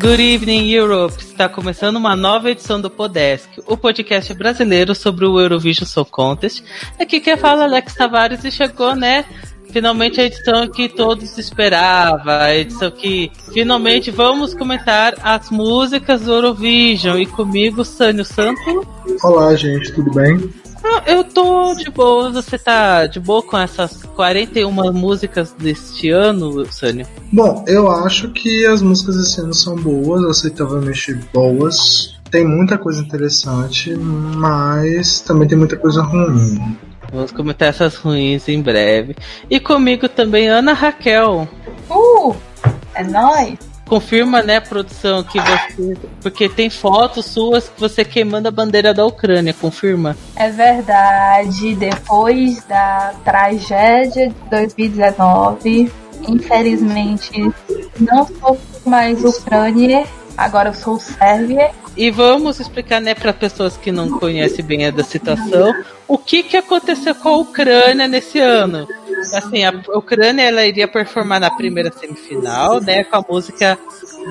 Good evening, Europe! Está começando uma nova edição do Podesk, o podcast brasileiro sobre o Eurovision Song Contest. Aqui quem fala é Alex Tavares e chegou, né? Finalmente a edição que todos esperavam, a edição que finalmente vamos comentar as músicas do Eurovision. E comigo, Sânio Santo. Olá, gente, tudo bem? Ah, eu tô de boa. Você tá de boa com essas 41 músicas deste ano, Sânio? Bom, eu acho que as músicas desse ano são boas, aceitavelmente boas. Tem muita coisa interessante, mas também tem muita coisa ruim. Vamos comentar essas ruins em breve. E comigo também, Ana Raquel. Uh! É nóis! Confirma, né, produção, que você. Porque tem fotos suas que você queimando a bandeira da Ucrânia, confirma? É verdade. Depois da tragédia de 2019, infelizmente, não sou mais Ucrânia, agora eu sou Sérvia. E vamos explicar, né, para pessoas que não conhecem bem a da situação, o que, que aconteceu com a Ucrânia nesse ano. Assim, a Ucrânia ela iria performar na primeira semifinal, né, com a música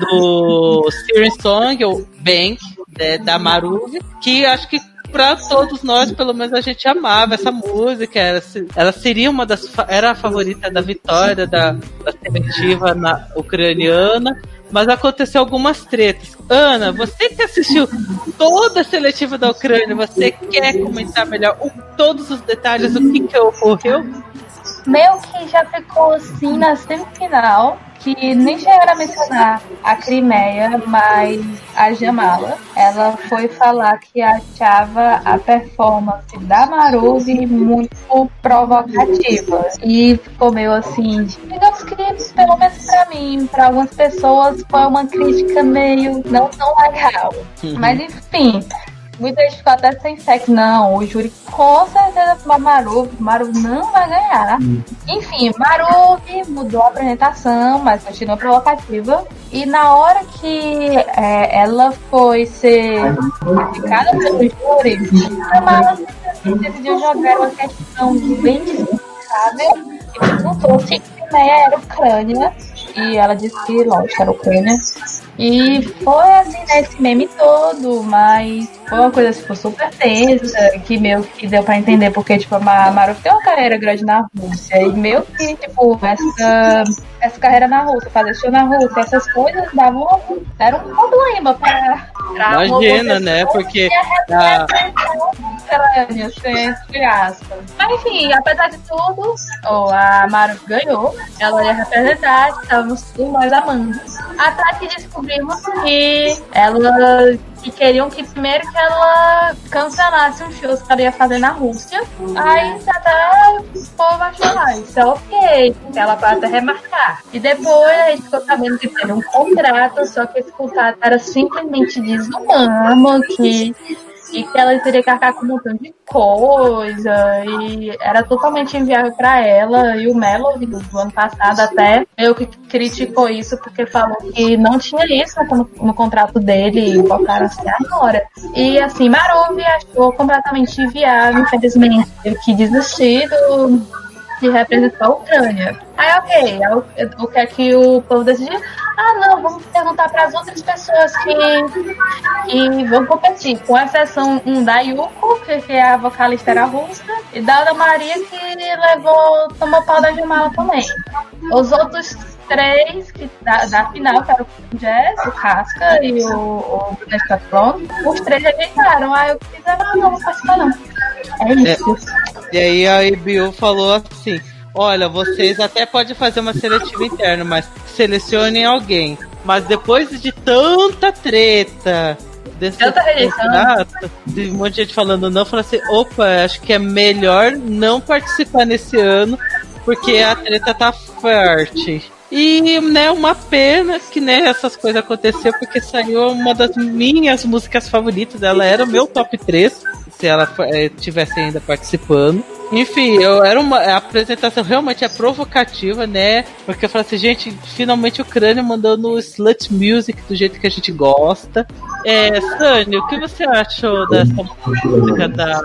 do Siren Song, ou Bank, né, da Maruv, que acho que para todos nós, pelo menos a gente amava essa música. Ela, ela seria uma das. Era a favorita da vitória da, da seletiva na, ucraniana mas aconteceu algumas tretas. Ana, você que assistiu toda a seletiva da Ucrânia, você quer comentar melhor todos os detalhes do que, que ocorreu? Meio que já ficou assim na semifinal que nem chegaram a mencionar a Crimeia, mas a Jamala, ela foi falar que achava a performance da Maruvi muito provocativa. E ficou meio assim, digamos que, pelo menos pra mim, pra algumas pessoas, foi uma crítica meio não tão legal. Uhum. Mas enfim, Muita gente ficou até sem que não, o júri com certeza foi Maru, Maru não vai ganhar. Hum. Enfim, Maru mudou a apresentação, mas continua provocativa. E na hora que é, ela foi ser criticada pelo júri, a Maru decidiu jogar uma questão bem desconfortável e perguntou se Crimeia era Ucrânia. E ela disse que, lógico, era Ucrânia. E foi assim, né, esse meme todo, mas foi uma coisa tipo, super tensa, que meio que deu pra entender, porque tipo, a Maru tem uma carreira grande na Rússia, e meio que, tipo, essa, essa carreira na Rússia, fazer show na Rússia, essas coisas davam era um problema pra. pra Imagina, né? Porque. A... entre aspas. Mas enfim, apesar de tudo, oh, a Maru ganhou, ela ia representar, estávamos mais amando. Até que descobrimos que ela que queriam que primeiro que ela cancelasse os shows que ela ia fazer na Rússia. Aí até o povo achou lá, isso é ok, ela pode remarcar. E depois a gente ficou sabendo que teve um contrato, só que esse contrato era simplesmente desumano, que e que ela teria que arcar com um montão de coisa e era totalmente inviável para ela e o Melody do ano passado até eu que criticou isso porque falou que não tinha isso no, no contrato dele e colocaram assim agora e assim Maruvi achou completamente inviável infelizmente ele que desistir do, de representar a Ucrânia Aí, ok, o, o que é que o povo decidiu? Ah, não, vamos perguntar para as outras pessoas que, que vão competir, com exceção um da Yuko, que é a vocalista era russa, e da Ana Maria, que levou, tomou pau da Jamala também. Os outros três que, da, da final, que era o Jazz, o Casca e o, o os três rejeitaram. Aí eu fizeram, ah, não, não participar não. É isso. É, e aí a EBU falou assim olha, vocês até podem fazer uma seletiva interna, mas selecionem alguém. Mas depois de tanta treta, desse campeonato, de um monte de gente falando não, falou assim, opa, acho que é melhor não participar nesse ano, porque a treta tá forte. E, né, uma pena que, né, essas coisas aconteceram, porque saiu uma das minhas músicas favoritas, ela era o meu top 3, se ela é, tivesse ainda participando. Enfim, eu era uma a apresentação realmente é provocativa, né? Porque eu falei assim, gente, finalmente o crânio mandando slut music do jeito que a gente gosta. É, o que você achou dessa música da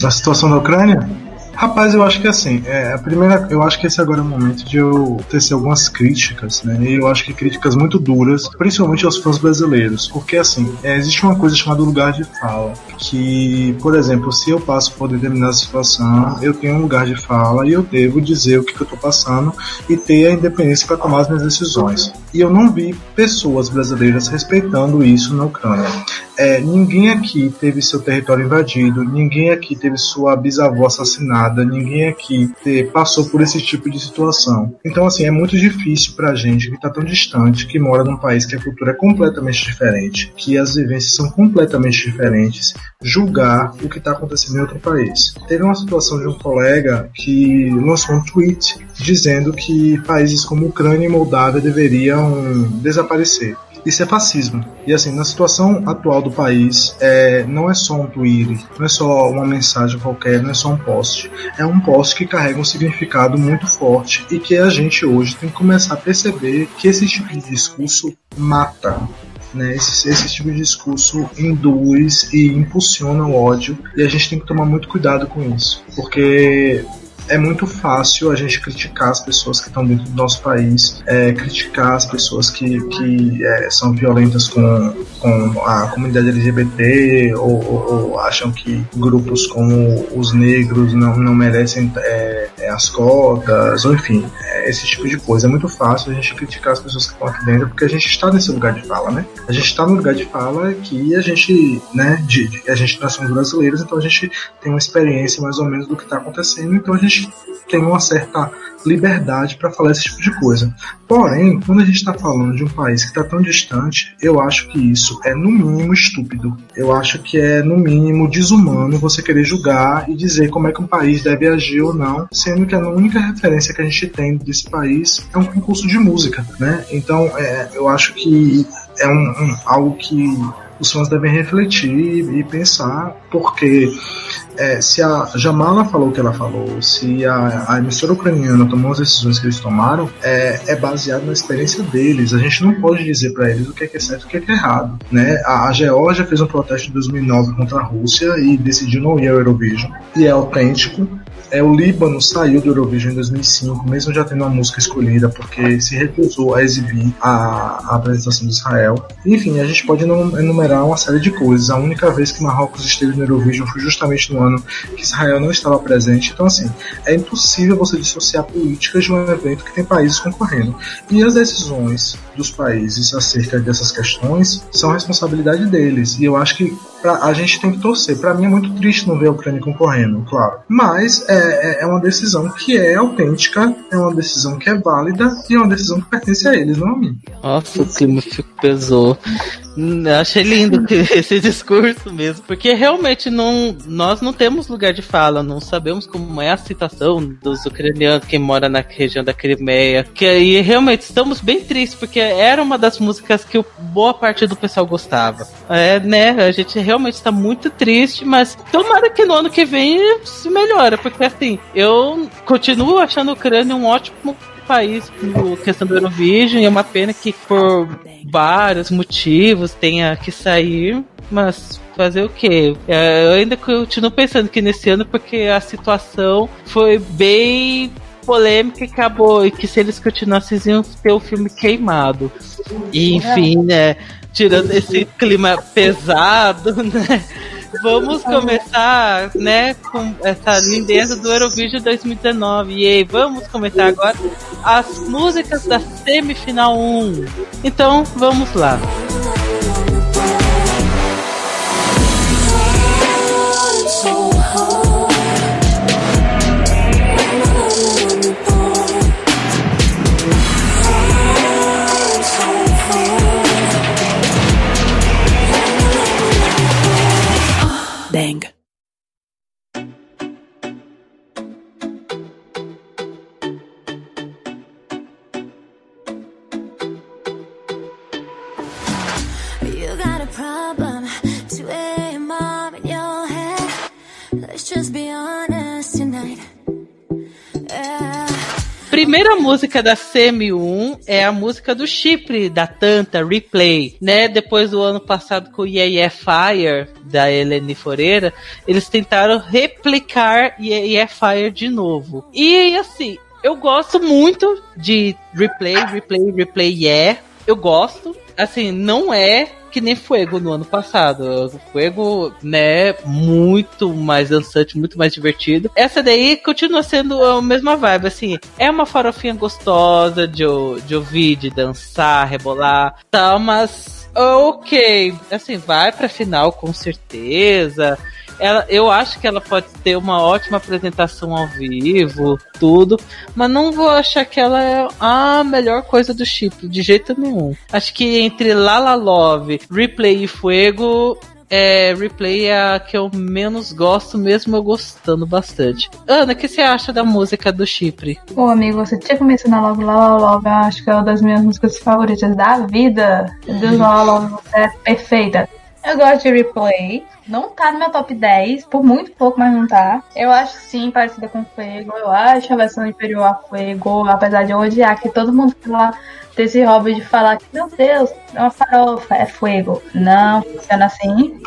da situação da Ucrânia? Rapaz, eu acho que assim, é, a primeira, eu acho que esse agora é o momento de eu tecer algumas críticas, né? E eu acho que críticas muito duras, principalmente aos fãs brasileiros, porque assim, é, existe uma coisa chamada lugar de fala, que, por exemplo, se eu passo por determinada situação, eu tenho um lugar de fala e eu devo dizer o que, que eu tô passando e ter a independência para tomar as minhas decisões. E eu não vi pessoas brasileiras respeitando isso na Ucrânia. É, ninguém aqui teve seu território invadido, ninguém aqui teve sua bisavó assassinada, ninguém aqui te, passou por esse tipo de situação. Então, assim, é muito difícil pra gente que está tão distante, que mora num país que a cultura é completamente diferente, que as vivências são completamente diferentes, julgar o que está acontecendo em outro país. Teve uma situação de um colega que lançou um tweet dizendo que países como Ucrânia e Moldávia deveriam desaparecer. Isso é fascismo. E assim, na situação atual do país, é, não é só um tweet, não é só uma mensagem qualquer, não é só um post. É um post que carrega um significado muito forte e que a gente hoje tem que começar a perceber que esse tipo de discurso mata. Né, esse, esse tipo de discurso induz e impulsiona o ódio e a gente tem que tomar muito cuidado com isso, porque é muito fácil a gente criticar as pessoas que estão dentro do nosso país, é, criticar as pessoas que, que é, são violentas com, com a comunidade LGBT ou, ou, ou, acham que grupos como os negros não, não merecem é, é as cotas, ou enfim, é, esse tipo de coisa. É muito fácil a gente criticar as pessoas que estão aqui dentro porque a gente está nesse lugar de fala, né? A gente está no lugar de fala que a gente, né, de, de, a gente nós somos brasileiros, então a gente tem uma experiência mais ou menos do que está acontecendo, então a gente tem uma certa liberdade para falar esse tipo de coisa. Porém, quando a gente está falando de um país que está tão distante, eu acho que isso é no mínimo estúpido. Eu acho que é no mínimo desumano você querer julgar e dizer como é que um país deve agir ou não, sendo que a única referência que a gente tem desse país é um concurso de música, né? Então, é, eu acho que é um, um, algo que os fãs devem refletir e pensar, porque é, se a Jamala falou o que ela falou, se a, a emissora ucraniana tomou as decisões que eles tomaram, é, é baseado na experiência deles. A gente não pode dizer para eles o que é, que é certo e o que é, que é errado. Né? A, a Geórgia fez um protesto em 2009 contra a Rússia e decidiu não ir ao Eurovision. E é autêntico, é, o Líbano saiu do Eurovision em 2005, mesmo já tendo uma música escolhida, porque se recusou a exibir a, a apresentação de Israel. Enfim, a gente pode enumerar uma série de coisas. A única vez que Marrocos esteve no Eurovision foi justamente no ano que Israel não estava presente. Então, assim, é impossível você dissociar políticas de um evento que tem países concorrendo. E as decisões dos países acerca dessas questões são responsabilidade deles. E eu acho que pra, a gente tem que torcer. Para mim é muito triste não ver a Ucrânia concorrendo, claro. Mas é, é, é, uma decisão que é autêntica, é uma decisão que é válida e é uma decisão que pertence a eles, não a mim. Nossa, o clima pesou. Achei lindo esse discurso mesmo, porque realmente não, nós não temos lugar de fala, não sabemos como é a situação dos ucranianos que moram na região da Crimeia, que aí realmente estamos bem tristes, porque era uma das músicas que boa parte do pessoal gostava. É, né, a gente realmente está muito triste, mas tomara que no ano que vem se melhora, porque assim, eu continuo achando a Ucrânia um ótimo país com questão do Eurovision, e é uma pena que por vários motivos tenha que sair, mas fazer o quê? É, eu ainda continuo pensando que nesse ano, porque a situação foi bem polêmica e acabou, e que se eles continuassem iam ter o filme queimado. E enfim, né? Tirando esse clima pesado, né? Vamos começar, né, com essa lindeza do Eurovision 2019. E aí, vamos começar agora as músicas da semifinal 1. Então, vamos lá. Música thing. Primeira música da CM1 é a música do Chipre, da Tanta, Replay, né? Depois do ano passado com Yeah, yeah Fire, da Eleni Foreira, eles tentaram replicar Yeah, yeah Fire de novo. E assim, eu gosto muito de Replay, Replay, Replay Yeah. Eu gosto. Assim, não é que nem Fuego no ano passado. Fuego, né, muito mais dançante, muito mais divertido. Essa daí continua sendo a mesma vibe, assim. É uma farofinha gostosa de, de ouvir, de dançar, rebolar, tal, mas ok. Assim, vai pra final com certeza ela, eu acho que ela pode ter uma ótima apresentação ao vivo, tudo, mas não vou achar que ela é a melhor coisa do chip, de jeito nenhum. Acho que entre Lala Love, Replay e Fuego, é, Replay é a que eu menos gosto, mesmo eu gostando bastante. Ana, o que você acha da música do Chipre? Ô, amigo, você tinha que mencionar logo Lala Love, eu acho que é uma das minhas músicas favoritas da vida. Deus, Lala Love, você é perfeita. Eu gosto de Replay. Não tá no meu top 10, por muito pouco, mas não tá. Eu acho sim parecida com Fuego. Eu acho a versão inferior a Fuego, apesar de eu odiar que todo mundo fala desse hobby de falar que, meu Deus, é uma farofa, é Fuego. Não funciona assim.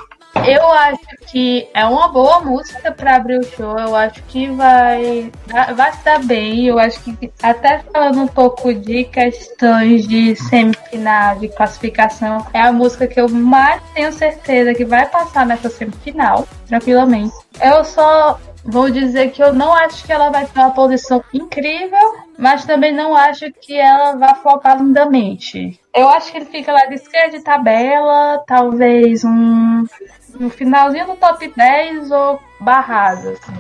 Eu acho que é uma boa música para abrir o show. Eu acho que vai, vai estar bem. Eu acho que, até falando um pouco de questões de semifinal, de classificação, é a música que eu mais tenho certeza que vai passar nessa semifinal, tranquilamente. Eu só vou dizer que eu não acho que ela vai ter uma posição incrível, mas também não acho que ela vá focar lindamente. Eu acho que ele fica lá de esquerda de tabela, talvez um no finalzinho do top 10 ou barrado, assim.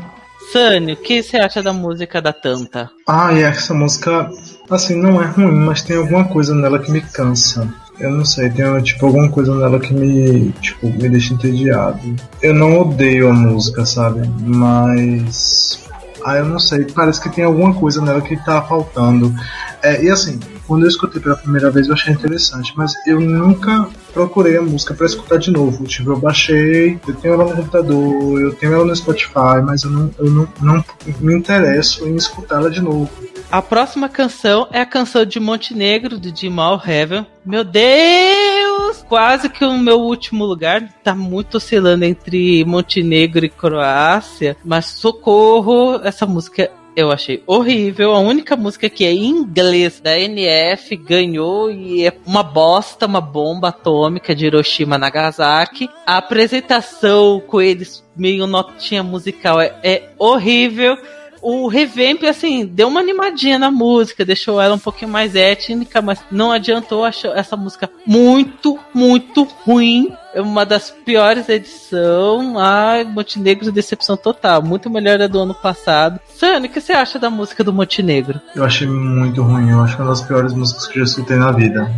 Sânio, o que você acha da música da Tanta? Ah, e essa música, assim, não é ruim, mas tem alguma coisa nela que me cansa. Eu não sei, tem tipo alguma coisa nela que me, tipo, me deixa entediado. Eu não odeio a música, sabe? Mas ah, eu não sei, parece que tem alguma coisa nela que tá faltando. É, e assim, quando eu escutei pela primeira vez eu achei interessante, mas eu nunca procurei a música para escutar de novo. Tipo, eu baixei, eu tenho ela no computador, eu tenho ela no Spotify, mas eu não, eu não, não me interesso em escutá-la de novo. A próxima canção é a canção de Montenegro, do Jamal Heaven. Meu Deus! Quase que o meu último lugar tá muito oscilando entre Montenegro e Croácia, mas socorro, essa música eu achei horrível. A única música que é em inglês da NF ganhou e é uma bosta, uma bomba atômica de Hiroshima Nagasaki. A apresentação com eles meio notinha musical é, é horrível o revamp, assim, deu uma animadinha na música, deixou ela um pouquinho mais étnica, mas não adiantou, achou essa música muito, muito ruim. É uma das piores edições. Ai, Montenegro, decepção total. Muito melhor a do ano passado. Sani, o que você acha da música do Montenegro? Eu achei muito ruim. Eu acho é uma das piores músicas que eu já escutei na vida.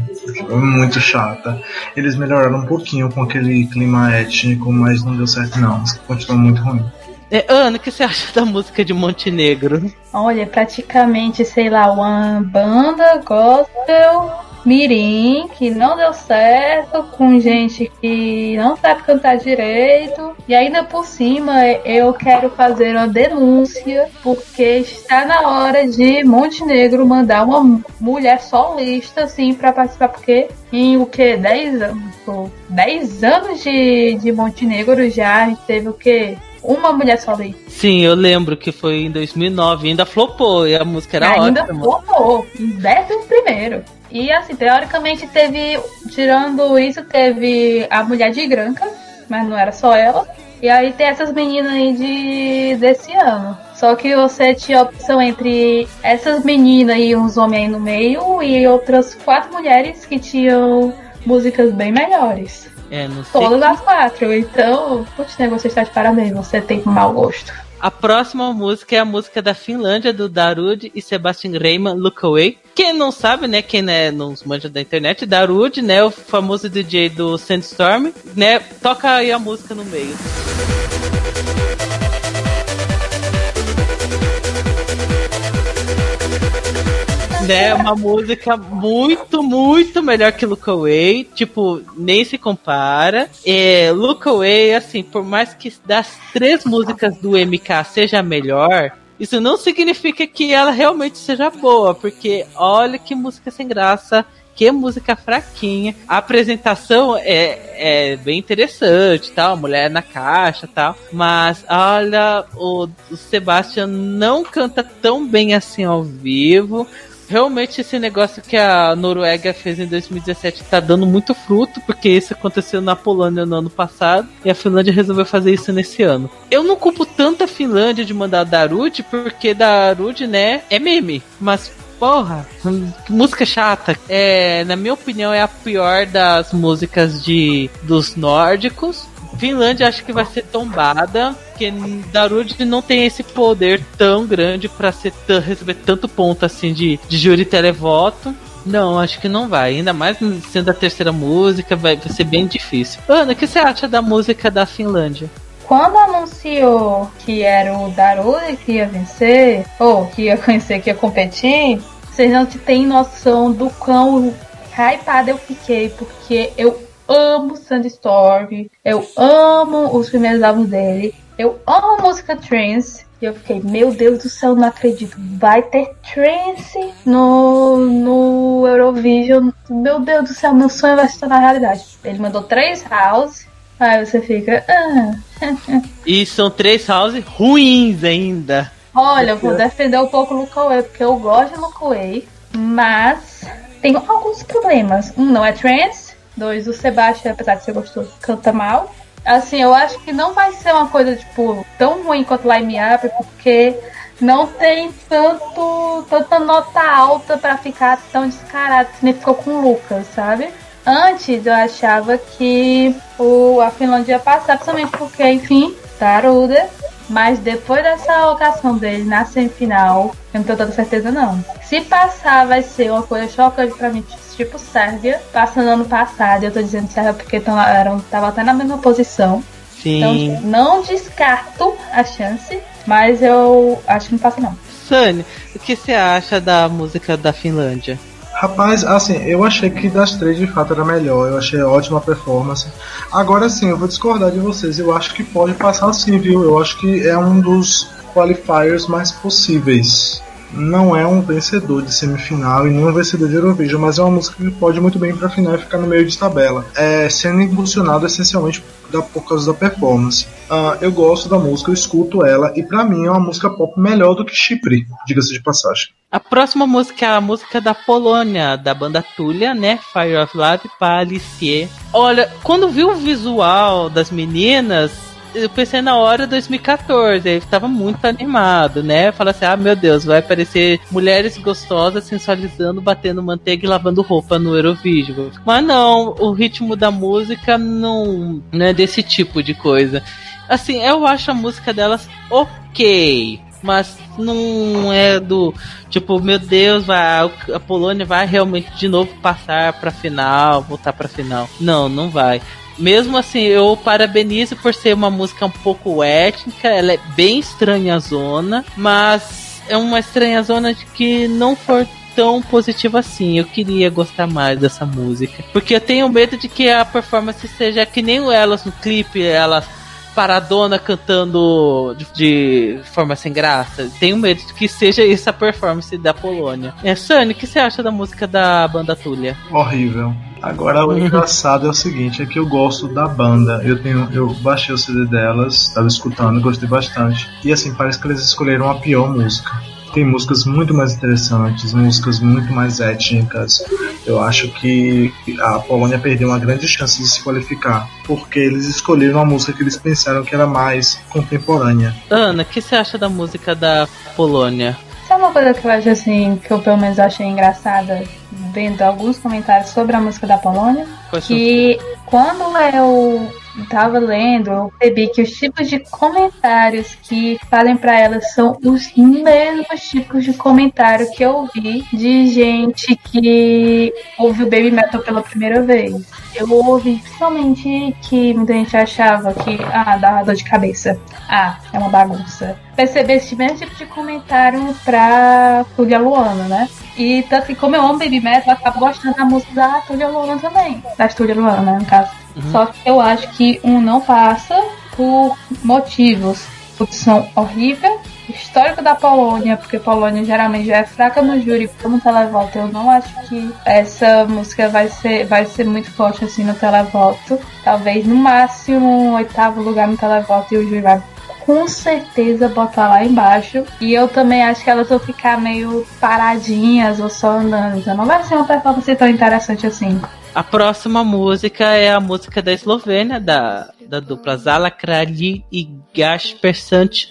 É muito chata. Eles melhoraram um pouquinho com aquele clima étnico, mas não deu certo não. Continua muito ruim. É, Ana, o que você acha da música de Montenegro? Olha, praticamente, sei lá, uma banda gospel mirim que não deu certo, com gente que não sabe cantar direito. E ainda por cima, eu quero fazer uma denúncia, porque está na hora de Montenegro mandar uma mulher solista, assim, para participar, porque em o que? 10 anos? 10 anos de, de Montenegro já, a gente teve o que? Uma mulher só daí. Sim, eu lembro que foi em 2009, ainda flopou e a música era ainda ótima. Ainda flopou, em décimo primeiro. E assim, teoricamente teve, tirando isso, teve a mulher de Granca, mas não era só ela. E aí tem essas meninas aí de, desse ano. Só que você tinha a opção entre essas meninas e uns homens aí no meio e outras quatro mulheres que tinham músicas bem melhores. É, não sei. Todas as quatro. Então, putz, né, você está de parabéns, você tem mau gosto. A próxima música é a música da Finlândia, do Darude e Sebastian Reimann, Look Away. Quem não sabe, né, quem né, não manja da internet, Darude, né, o famoso DJ do Sandstorm, né, toca aí a música no meio. Né? Uma música muito, muito melhor que Look Away. Tipo, nem se compara. É, Look Away, assim, por mais que das três músicas do MK seja a melhor, isso não significa que ela realmente seja boa, porque olha que música sem graça que música fraquinha. A apresentação é, é bem interessante, tal, mulher na caixa, tal. Mas olha, o, o Sebastian não canta tão bem assim ao vivo realmente esse negócio que a Noruega fez em 2017 tá dando muito fruto, porque isso aconteceu na Polônia no ano passado e a Finlândia resolveu fazer isso nesse ano. Eu não culpo tanto a Finlândia de mandar Darude, porque Darude, né, é meme, mas porra, que música chata. É, na minha opinião, é a pior das músicas de dos nórdicos. Finlândia acho que vai ser tombada, porque Darude não tem esse poder tão grande para receber tanto ponto assim de, de júri televoto. Não, acho que não vai. Ainda mais sendo a terceira música, vai, vai ser bem difícil. Ana, o que você acha da música da Finlândia? Quando anunciou que era o Darude que ia vencer, ou que ia conhecer, que ia competir, vocês não têm noção do quão hypada eu fiquei, porque eu amo Sandstorm, eu amo os primeiros álbuns dele, eu amo a música trance. E eu fiquei, meu Deus do céu, não acredito. Vai ter trance no, no Eurovision. Meu Deus do céu, meu sonho vai se tornar realidade. Ele mandou três house. Aí você fica. Ah. e são três house ruins ainda. Olha, eu vou defender um pouco o Luca Way, porque eu gosto do Luca Way, mas tem alguns problemas. Um, não é trance. Dois, o Sebastião, apesar de ser gostoso, canta mal. Assim, eu acho que não vai ser uma coisa, tipo, tão ruim quanto Line Up, porque não tem tanto, tanta nota alta para ficar tão descarado nem ficou com o Lucas, sabe? Antes eu achava que o, a Finlândia ia passar, principalmente porque, enfim, Taruda mas depois dessa alocação dele na semifinal, eu não tenho tanta certeza não. Se passar, vai ser uma coisa chocante pra mim, tipo Sérvia, passando ano passado. Eu tô dizendo Sérvia porque tão, eram, tava até na mesma posição. Sim. Então, não descarto a chance, mas eu acho que não passa não. Sunny, o que você acha da música da Finlândia? Rapaz, assim, eu achei que das três de fato era melhor. Eu achei ótima performance. Agora sim, eu vou discordar de vocês. Eu acho que pode passar sim, viu? Eu acho que é um dos qualifiers mais possíveis. Não é um vencedor de semifinal e nem um vencedor de Eurovision, mas é uma música que pode muito bem para final e ficar no meio de tabela. É sendo impulsionado essencialmente da, por causa da performance. Uh, eu gosto da música, eu escuto ela e para mim é uma música pop melhor do que Chipre, diga-se de passagem. A próxima música é a música da Polônia, da banda Tulia, né? Fire of Love para Alicia. Olha, quando vi o visual das meninas, eu pensei na hora 2014, ele estava muito animado, né? Fala assim: ah, meu Deus, vai aparecer mulheres gostosas sensualizando, batendo manteiga e lavando roupa no Eurovision. Mas não, o ritmo da música não, não é desse tipo de coisa. Assim, eu acho a música delas ok mas não é do tipo, meu Deus, vai, a Polônia vai realmente de novo passar para final, voltar para final. Não, não vai. Mesmo assim, eu parabenizo por ser uma música um pouco étnica, ela é bem estranha zona, mas é uma estranha zona de que não for tão positiva assim. Eu queria gostar mais dessa música. Porque eu tenho medo de que a performance seja que nem elas no clipe, elas paradona cantando de, de, forma sem graça. Tenho medo de que seja isso a performance da Polônia. É, Sunny, o que você acha da música da banda Tulia? Horrível. Agora o engraçado é o seguinte, é que eu gosto da banda. Eu tenho, eu baixei o CD delas, estava escutando, gostei bastante. E assim, parece que eles escolheram a pior música tem músicas muito mais interessantes, músicas muito mais étnicas. Eu acho que a Polônia perdeu uma grande chance de se qualificar, porque eles escolheram uma música que eles pensaram que era mais contemporânea. Ana, o que você acha da música da Polônia? Sabe uma coisa que eu acho assim, que eu pelo menos achei engraçada, vendo alguns comentários sobre a música da Polônia? que quando eu estava lendo, eu percebi que os tipos de comentários que falem para elas são os mesmos tipos de comentário que eu vi de gente que ouviu Baby Metal pela primeira vez. Eu ouvi principalmente que muita gente achava que, ah, dá dor de cabeça. Ah, é uma bagunça. Perceber esse mesmo tipo de comentário pra Julia Luana, né? E tanto que como eu amo Baby Metal, eu acabo gostando da música da Julia Luana também. Da Julia Luana, né, no caso. Uhum. Só que eu acho que um não passa por motivos. Produção horrível, histórico da Polônia, porque Polônia geralmente já é fraca no júri como televoto, eu não acho que essa música vai ser, vai ser muito forte assim no televoto. Talvez no máximo um oitavo lugar no televoto e o júri vai com certeza botar lá embaixo. E eu também acho que elas vão ficar meio paradinhas ou só andando. Então não vai ser uma performance tão interessante assim. A próxima música é a música da Eslovênia, da, da dupla Zala Kralji e Gasper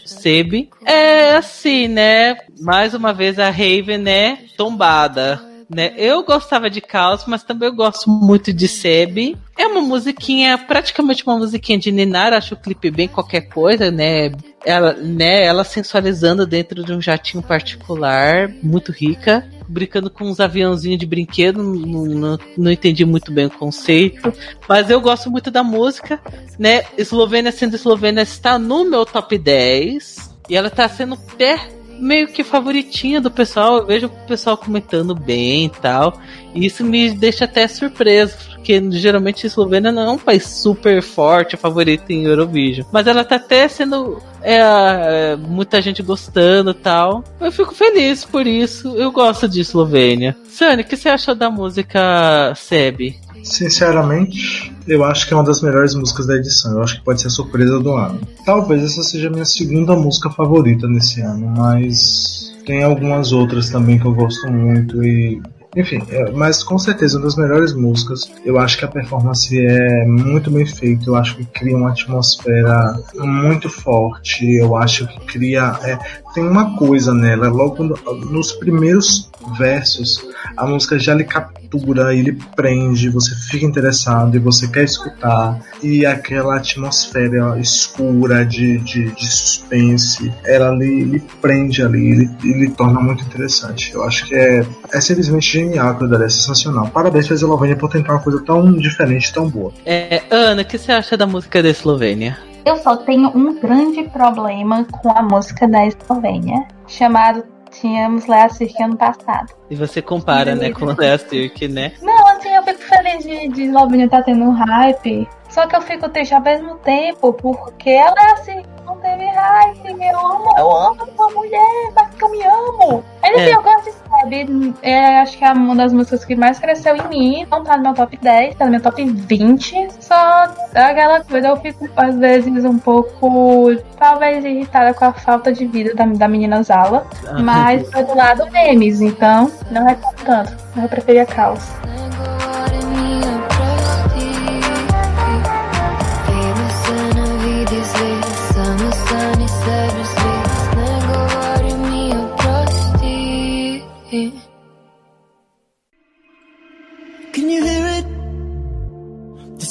Sebi. É assim, né? Mais uma vez a Raven, né? Tombada. Né? Eu gostava de Caos, mas também eu gosto muito de Seb. É uma musiquinha, praticamente uma musiquinha de Ninar, acho o clipe bem qualquer coisa, né? Ela, né, ela sensualizando dentro de um jatinho particular, muito rica, brincando com uns aviãozinhos de brinquedo, não, não, não, entendi muito bem o conceito, mas eu gosto muito da música, né? Eslovênia sendo Eslovênia está no meu top 10 e ela está sendo até meio que favoritinha do pessoal. Eu vejo o pessoal comentando bem e tal. Isso me deixa até surpreso, porque geralmente a Eslovênia não é um país super forte, favorito em Eurovision. Mas ela tá até sendo. É, é, muita gente gostando tal. Eu fico feliz por isso. Eu gosto de Eslovênia. Sani, o que você achou da música Seb? Sinceramente, eu acho que é uma das melhores músicas da edição. Eu acho que pode ser a surpresa do ano. Talvez essa seja a minha segunda música favorita nesse ano, mas tem algumas outras também que eu gosto muito e enfim, é, mas com certeza uma das melhores músicas. Eu acho que a performance é muito bem feita. Eu acho que cria uma atmosfera muito forte. Eu acho que cria. É, tem uma coisa nela, logo nos primeiros versos, a música já lhe captura, ele prende, você fica interessado e você quer escutar. E aquela atmosfera escura de, de, de suspense, ela lhe, lhe prende ali, ele, ele torna muito interessante. Eu acho que é, é simplesmente genial aquilo dali, é sensacional. Parabéns pra Eslovênia por tentar uma coisa tão diferente, tão boa. É, Ana, o que você acha da música da Eslovênia? Eu só tenho um grande problema com a música da Eslovênia, chamado Tínhamos Lea Cirque ano passado. E você compara, né, com Lea Cirque, né? Não, assim, eu fico feliz de, de estar tá tendo um hype. Só que eu fico triste ao mesmo tempo, porque ela é assim, não teve hype, eu amo, eu amo uma mulher, mas que eu me amo. Assim, é. eu gosto Seb, é, acho que é uma das músicas que mais cresceu em mim, não tá no meu top 10, tá no meu top 20, só aquela coisa, eu fico às vezes um pouco, talvez irritada com a falta de vida da, da menina Zala, ah, mas foi do lado memes, então não é tanto, eu preferia Caos.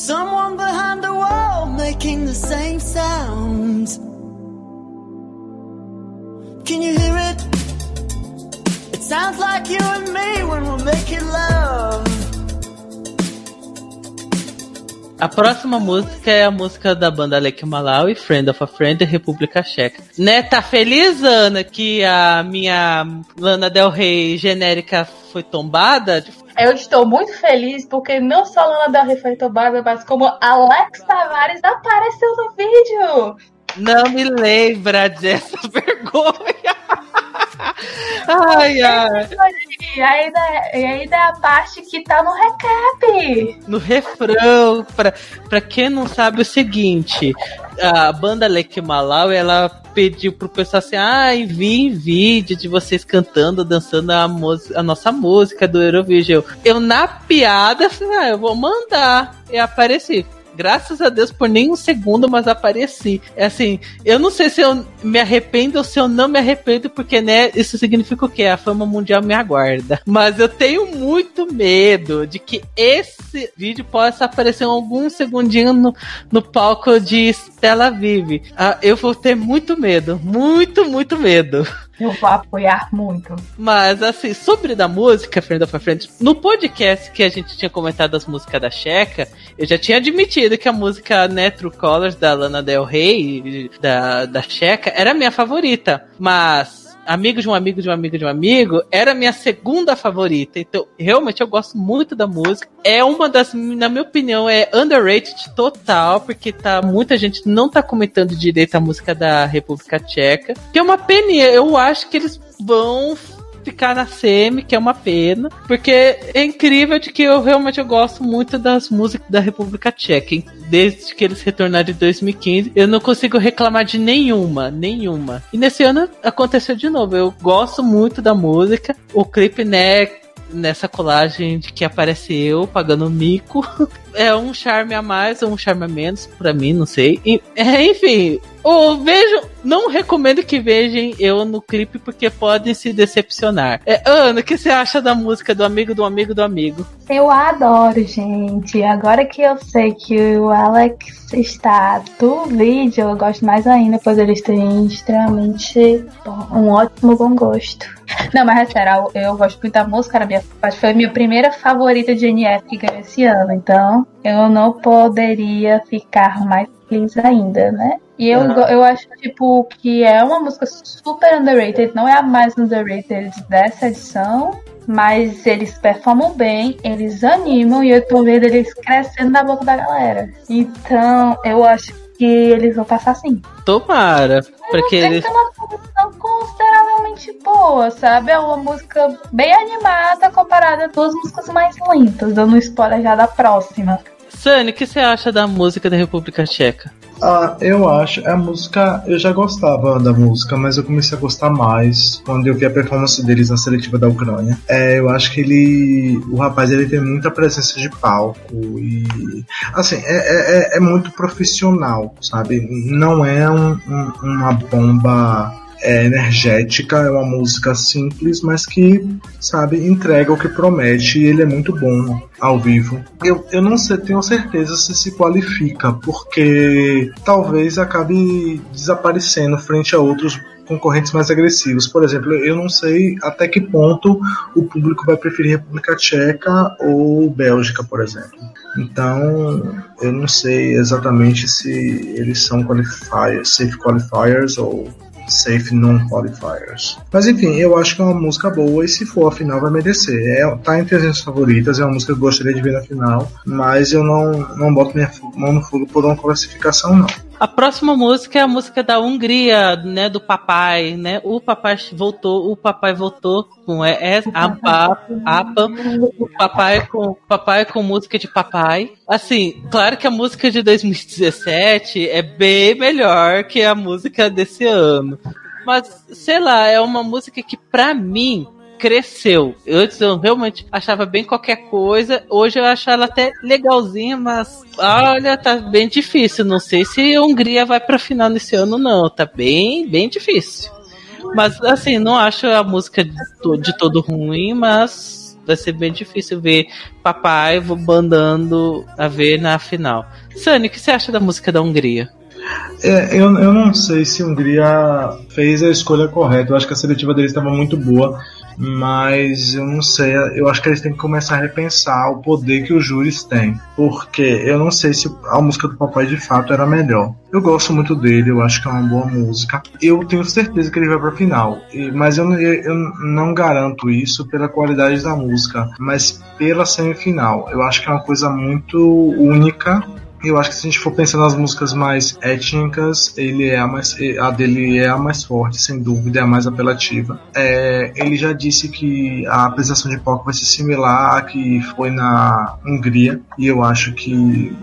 Someone behind the wall making the same sounds. Can you hear it? It sounds like you and me when we're making love. A próxima música é a música da banda Lake Malawi, Friend of a Friend, República Checa. Né, tá feliz, Ana, que a minha Lana Del Rey genérica foi tombada? Eu estou muito feliz porque não só Lana Del Rey foi tombada, mas como Alex Tavares apareceu no vídeo. Não me lembra dessa vergonha. ai, ai. E ainda, e ainda é a parte que tá no recap. No refrão. Pra, pra quem não sabe o seguinte, a banda Lake Malau, ela pediu pro pessoal assim, ah, envie vídeo de vocês cantando, dançando a, a nossa música do Eurovision. Eu, na piada, falei, ah, eu vou mandar. E apareci graças a Deus, por nem um segundo, mas apareci. É assim, eu não sei se eu me arrependo ou se eu não me arrependo, porque, né, isso significa o quê? A fama mundial me aguarda. Mas eu tenho muito medo de que esse vídeo possa aparecer algum segundinho no, no palco de Stella Vive. Ah, eu vou ter muito medo, muito, muito medo. Eu vou apoiar muito. Mas, assim, sobre da música, Friend of a Friend, no podcast que a gente tinha comentado as músicas da Checa, eu já tinha admitido que a música True Colors da Lana Del Rey, da, da Checa, era a minha favorita. Mas Amigo de um amigo de um amigo de um amigo era minha segunda favorita. Então, realmente eu gosto muito da música. É uma das, na minha opinião, é underrated total, porque tá muita gente não tá comentando direito a música da República Tcheca. Que é uma pena, eu acho que eles vão ficar na semi, que é uma pena, porque é incrível de que eu realmente eu gosto muito das músicas da República Tcheca. Desde que eles retornaram em 2015, eu não consigo reclamar de nenhuma, nenhuma. E nesse ano aconteceu de novo. Eu gosto muito da música. O clipe, né, nessa colagem de que aparece eu pagando mico. É um charme a mais ou um charme a menos, para mim, não sei. E, é, enfim, o vejo, não recomendo que vejam eu no clipe porque podem se decepcionar. É, Ana, o que você acha da música do amigo do amigo do amigo? Eu adoro, gente. Agora que eu sei que o Alex está do vídeo, eu gosto mais ainda, pois eles têm extremamente bom, um ótimo bom gosto. Não, mas é sério, eu, eu gosto muito da música, era minha, acho que foi a minha primeira favorita de NF que ganhou esse ano, então eu não poderia ficar mais feliz ainda, né? E eu, uhum. eu acho, tipo, que é uma música super underrated, não é a mais underrated dessa edição, mas eles performam bem, eles animam e eu tô vendo eles crescendo na boca da galera. Então, eu acho que eles vão passar sim. Tomara. Porque eles... É uma produção consideravelmente boa, sabe? É uma música bem animada comparada a duas músicas mais lentas, dando spoiler já da próxima. Sunny, o que você acha da música da República Tcheca? Ah, eu acho. A música. Eu já gostava da música, mas eu comecei a gostar mais quando eu vi a performance deles na seletiva da Ucrânia. É, eu acho que ele. O rapaz ele tem muita presença de palco e. Assim, é, é, é, é muito profissional, sabe? Não é um, um, uma bomba é energética, é uma música simples, mas que, sabe, entrega o que promete e ele é muito bom ao vivo. Eu, eu não sei, tenho certeza se se qualifica, porque talvez acabe desaparecendo frente a outros concorrentes mais agressivos. Por exemplo, eu não sei até que ponto o público vai preferir República Tcheca ou Bélgica, por exemplo. Então, eu não sei exatamente se eles são qualifiers, safe qualifiers ou Safe Non-Qualifiers. Mas enfim, eu acho que é uma música boa e se for a final vai merecer. É, tá entre as minhas favoritas, é uma música que eu gostaria de ver na final, mas eu não, não boto minha mão no fogo por uma classificação, não. A próxima música é a música da Hungria, né, do papai, né? O papai voltou, o papai voltou com é, é a APA, o papai com papai com música de papai. Assim, claro que a música de 2017 é bem melhor que a música desse ano. Mas, sei lá, é uma música que pra mim cresceu. Antes eu realmente achava bem qualquer coisa. Hoje eu acho ela até legalzinha, mas olha, tá bem difícil. Não sei se a Hungria vai pra final nesse ano, não. Tá bem, bem difícil. Mas assim, não acho a música de, de todo ruim, mas vai ser bem difícil ver papai bandando a ver na final. Sani, o que você acha da música da Hungria? É, eu, eu não sei se a Hungria fez a escolha correta. Eu acho que a seletiva deles estava muito boa mas eu não sei, eu acho que eles têm que começar a repensar o poder que os júris têm, porque eu não sei se a música do papai de fato era melhor. Eu gosto muito dele, eu acho que é uma boa música. Eu tenho certeza que ele vai para final, mas eu, eu, eu não garanto isso pela qualidade da música, mas pela semifinal. Eu acho que é uma coisa muito única eu acho que se a gente for pensar nas músicas mais étnicas, ele é a mais, a dele é a mais forte, sem dúvida, é a mais apelativa. É, ele já disse que a apresentação de palco vai ser similar à que foi na Hungria, e eu acho que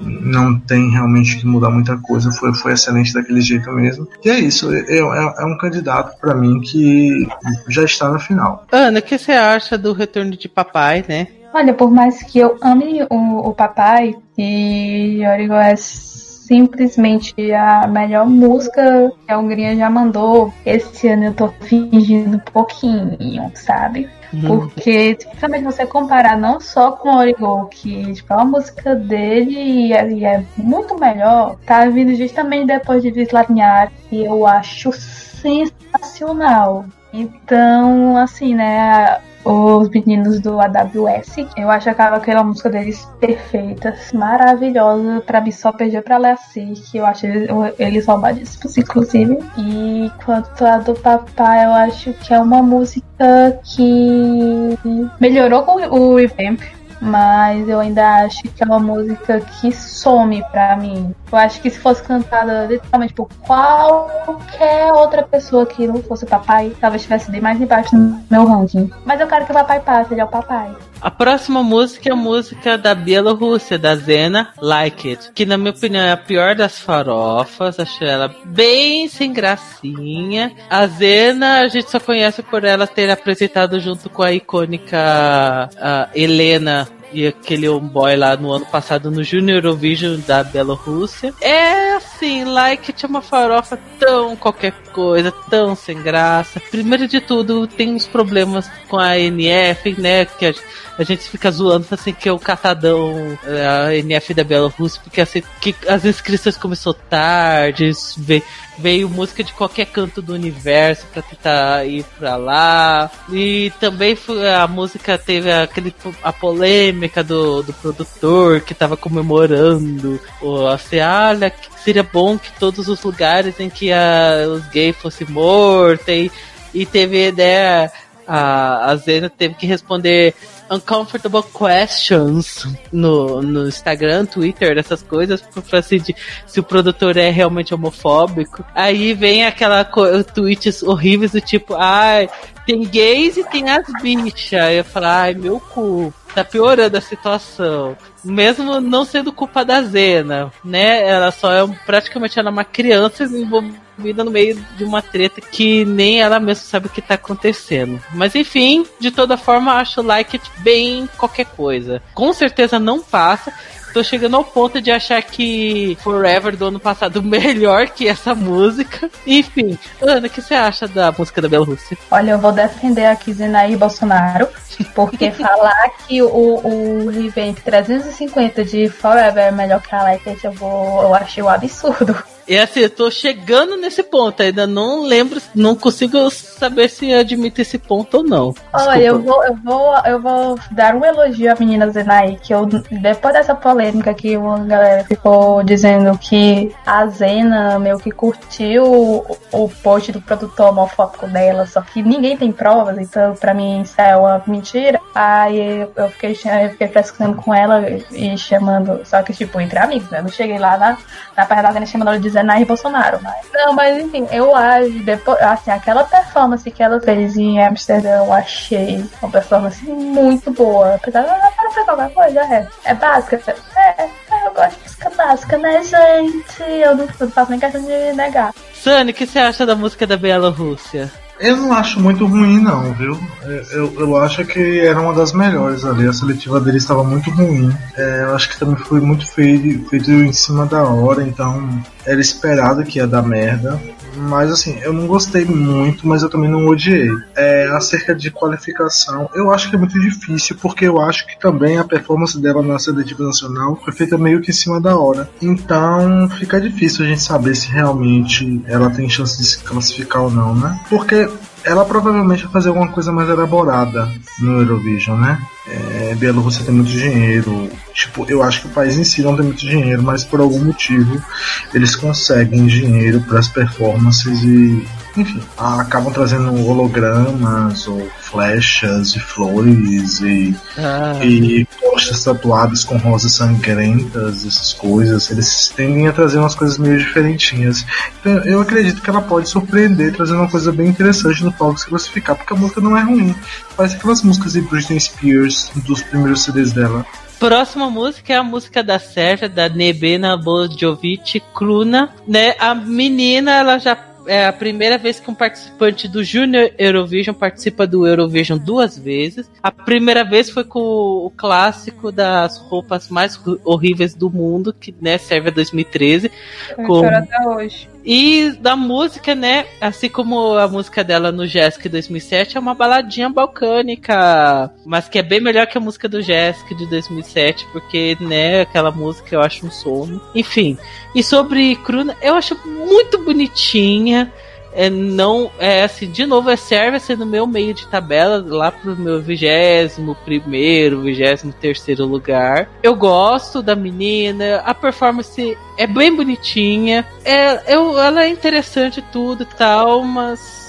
não tem realmente que mudar muita coisa, foi, foi excelente daquele jeito mesmo. E é isso, é, é, é um candidato para mim que já está na final. Ana, o que você acha do retorno de papai, né? Olha, por mais que eu ame o, o papai, e Origo é simplesmente a melhor música que a Hungria já mandou. Esse ano eu tô fingindo um pouquinho, sabe? Uhum. Porque, principalmente você comparar não só com o Origo, que tipo, é uma música dele e é, e é, muito melhor, tá vindo justamente depois de Vislarniar, e eu acho sensacional. Então, assim, né? Os meninos do AWS. Eu achava aquela música deles perfeita, maravilhosa. Pra mim só perder pra Leaci, que eu acho eles roubadíssimos, inclusive. E quanto a do Papai, eu acho que é uma música que melhorou com o revamp mas eu ainda acho que é uma música que some pra mim. Eu acho que se fosse cantada literalmente por qualquer outra pessoa que não fosse o papai, talvez estivesse bem mais embaixo no meu ranking. Mas eu quero que o papai passe, ele é o papai. A próxima música é a música da Bielorrússia, da Zena, Like It, que na minha opinião é a pior das farofas, acho ela bem sem gracinha. A Zena a gente só conhece por ela ter apresentado junto com a icônica Helena e aquele boy lá no ano passado no Junior Eurovision da Bielorrússia. É assim, like tinha uma farofa tão qualquer coisa, tão sem graça. Primeiro de tudo, tem uns problemas com a NF, né? Que a, gente fica zoando assim que é o catadão, é, a NF da Bielorrússia, porque assim, que as inscrições começou tarde, veio, veio música de qualquer canto do universo para tentar ir para lá. E também foi, a música teve aquele, a polêmica do, do produtor que tava comemorando, ou assim, olha, seria bom que todos os lugares em que a, os gays fossem mortos e, e teve ideia, a, a Zena teve que responder uncomfortable questions no, no Instagram, Twitter, essas coisas, pra assim, de, se o produtor é realmente homofóbico. Aí vem aquela tweets horríveis do tipo, ai, tem gays e tem as bichas. Eu falo, ai, meu cu, tá piorando a situação. Mesmo não sendo culpa da Zena, né? Ela só é praticamente ela é uma criança envolvida no meio de uma treta que nem ela mesma sabe o que tá acontecendo. Mas enfim, de toda forma, acho Like It bem qualquer coisa. Com certeza não passa tô chegando ao ponto de achar que Forever do ano passado melhor que essa música. Enfim, Ana, o que você acha da música da Bielorrússia? Olha, eu vou defender aqui Zenaí Bolsonaro, porque falar que o, o Revamp 350 de Forever é melhor que a Like It, eu, vou, eu achei um absurdo. E assim, eu tô chegando nesse ponto, ainda não lembro, não consigo saber se admito esse ponto ou não. Olha, eu vou, eu vou, eu vou dar um elogio à menina Zenai, que eu, depois dessa polêmica que a galera ficou dizendo que a Zena meio que curtiu o, o post do produtor homofóbico dela, só que ninguém tem provas, então pra mim isso é uma mentira. Aí eu fiquei, eu fiquei frescando com ela e chamando, só que tipo, entre amigos, né? Eu não cheguei lá na, na parte da Zena chamando ela de Zenai Bolsonaro. Mas... Não, mas enfim, eu acho, depois, assim, aquela performance que ela fez em Amsterdã, eu achei uma performance muito boa. Apesar de ela para qualquer coisa, é, é básica. É, é, eu gosto de música básica, né, gente? Eu não, não faço nem questão de negar. Sani, o que você acha da música da Bielorrússia? Eu não acho muito ruim, não, viu? Eu, eu acho que era uma das melhores ali. A seletiva dele estava muito ruim. É, eu acho que também foi muito feito, feito em cima da hora, então era esperado que ia dar merda. Mas assim, eu não gostei muito, mas eu também não odiei. É, acerca de qualificação, eu acho que é muito difícil, porque eu acho que também a performance dela na seletiva nacional foi feita meio que em cima da hora. Então fica difícil a gente saber se realmente ela tem chance de se classificar ou não, né? Porque ela provavelmente vai fazer alguma coisa mais elaborada no Eurovision, né? É, Bielorrússia tem muito dinheiro. Tipo, eu acho que o país em si não tem muito dinheiro, mas por algum motivo eles conseguem dinheiro para as performances e enfim, acabam trazendo hologramas ou flechas e flores e, ah. e costas tatuadas com rosas sangrentas, essas coisas. Eles tendem a trazer umas coisas meio diferentinhas. Então eu acredito que ela pode surpreender, trazendo uma coisa bem interessante no palco se classificar, porque a música não é ruim. Parece aquelas músicas de Britney Spears dos primeiros CDs dela. Próxima música é a música da Sérvia, da Nebena Bojovic Kruna, né? A menina, ela já é a primeira vez que um participante do Junior Eurovision participa do Eurovision duas vezes. A primeira vez foi com o clássico das roupas mais horríveis do mundo, que né, serve a 2013. com... até hoje. E da música, né? Assim como a música dela no Jessica 2007 é uma baladinha balcânica, mas que é bem melhor que a música do Jessica de 2007, porque, né, aquela música eu acho um sono. Enfim. E sobre Kruna, eu acho muito bonitinha. É não é assim, de novo é serve assim no meu meio de tabela lá pro meu vigésimo primeiro, vigésimo terceiro lugar. Eu gosto da menina, a performance é bem bonitinha, é, eu, ela é interessante tudo e tal, mas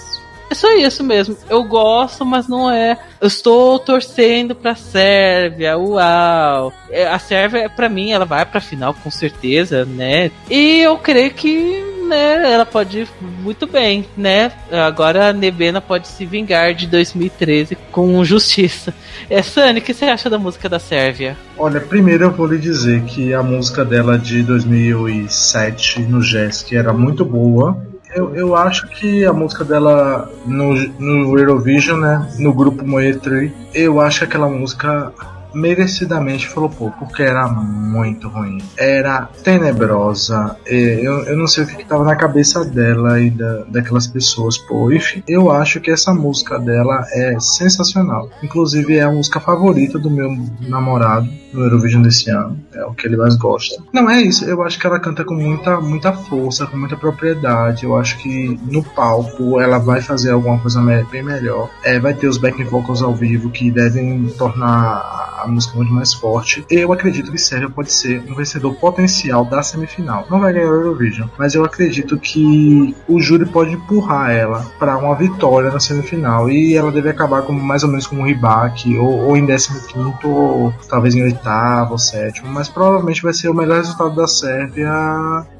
é só isso mesmo. Eu gosto, mas não é. Eu estou torcendo pra Sérvia. Uau! É, a Sérvia, para mim, ela vai pra final com certeza, né? E eu creio que né, ela pode ir muito bem, né? Agora a Nebena pode se vingar de 2013 com justiça. É, Sani, o que você acha da música da Sérvia? Olha, primeiro eu vou lhe dizer que a música dela de 2007 no Jesk era muito boa eu, eu acho que a música dela no, no Eurovision, né? No grupo Moetri, eu acho que aquela música merecidamente flopou, porque era muito ruim. Era tenebrosa. Eu, eu não sei o que, estava na cabeça dela e da, daquelas pessoas, pô. Enfim, eu acho que essa música dela é sensacional. Inclusive, é a música favorita do meu namorado no Eurovision desse ano. É o que ele mais gosta. Não é isso, eu acho que ela canta com muita, muita força, com muita propriedade. Eu acho que no palco ela vai fazer alguma coisa bem melhor. É, vai ter os backing vocals ao vivo que devem tornar a música muito mais forte. Eu acredito que Sérvia pode ser um vencedor potencial da semifinal. Não vai ganhar o Eurovision, mas eu acredito que o júri pode empurrar ela para uma vitória na semifinal e ela deve acabar como mais ou menos como um Ribac ou, ou em 15 quinto ou talvez em oitavo ou sétimo, mas provavelmente vai ser o melhor resultado da Sérvia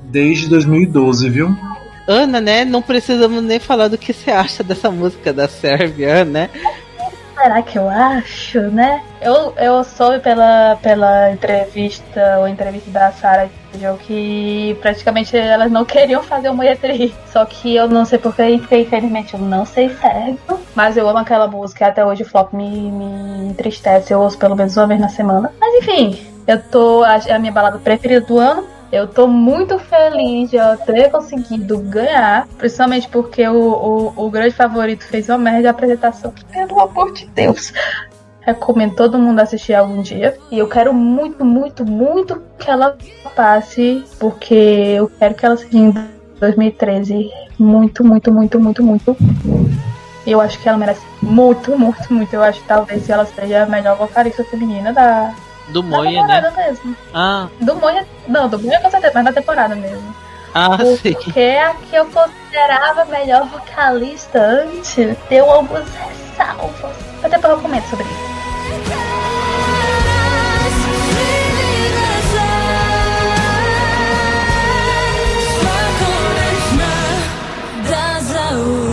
desde 2012, viu? Ana, né? Não precisamos nem falar do que você acha dessa música da Sérvia, né? será que eu acho, né? Eu, eu soube pela, pela entrevista, ou entrevista da Sarah que praticamente elas não queriam fazer o Moetri. Só que eu não sei porque infelizmente eu não sei certo. Mas eu amo aquela música até hoje o flop me, me entristece. Eu ouço pelo menos uma vez na semana. Mas enfim, eu tô. É a minha balada preferida do ano. Eu tô muito feliz de eu ter conseguido ganhar, principalmente porque o, o, o grande favorito fez uma merda de apresentação. Pelo amor de Deus. Recomendo todo mundo assistir algum dia. E eu quero muito, muito, muito que ela passe, porque eu quero que ela seja em 2013 muito, muito, muito, muito, muito. Eu acho que ela merece muito, muito, muito. Eu acho que talvez ela seja a melhor vocalista feminina da, do Moia, né? mesmo. Ah. Do Moia. Não, do Moia com certeza, mas na temporada mesmo. Ah, Porque sim. Porque a que eu considerava melhor vocalista antes deu ressalvas. Mas depois eu comento sobre isso. A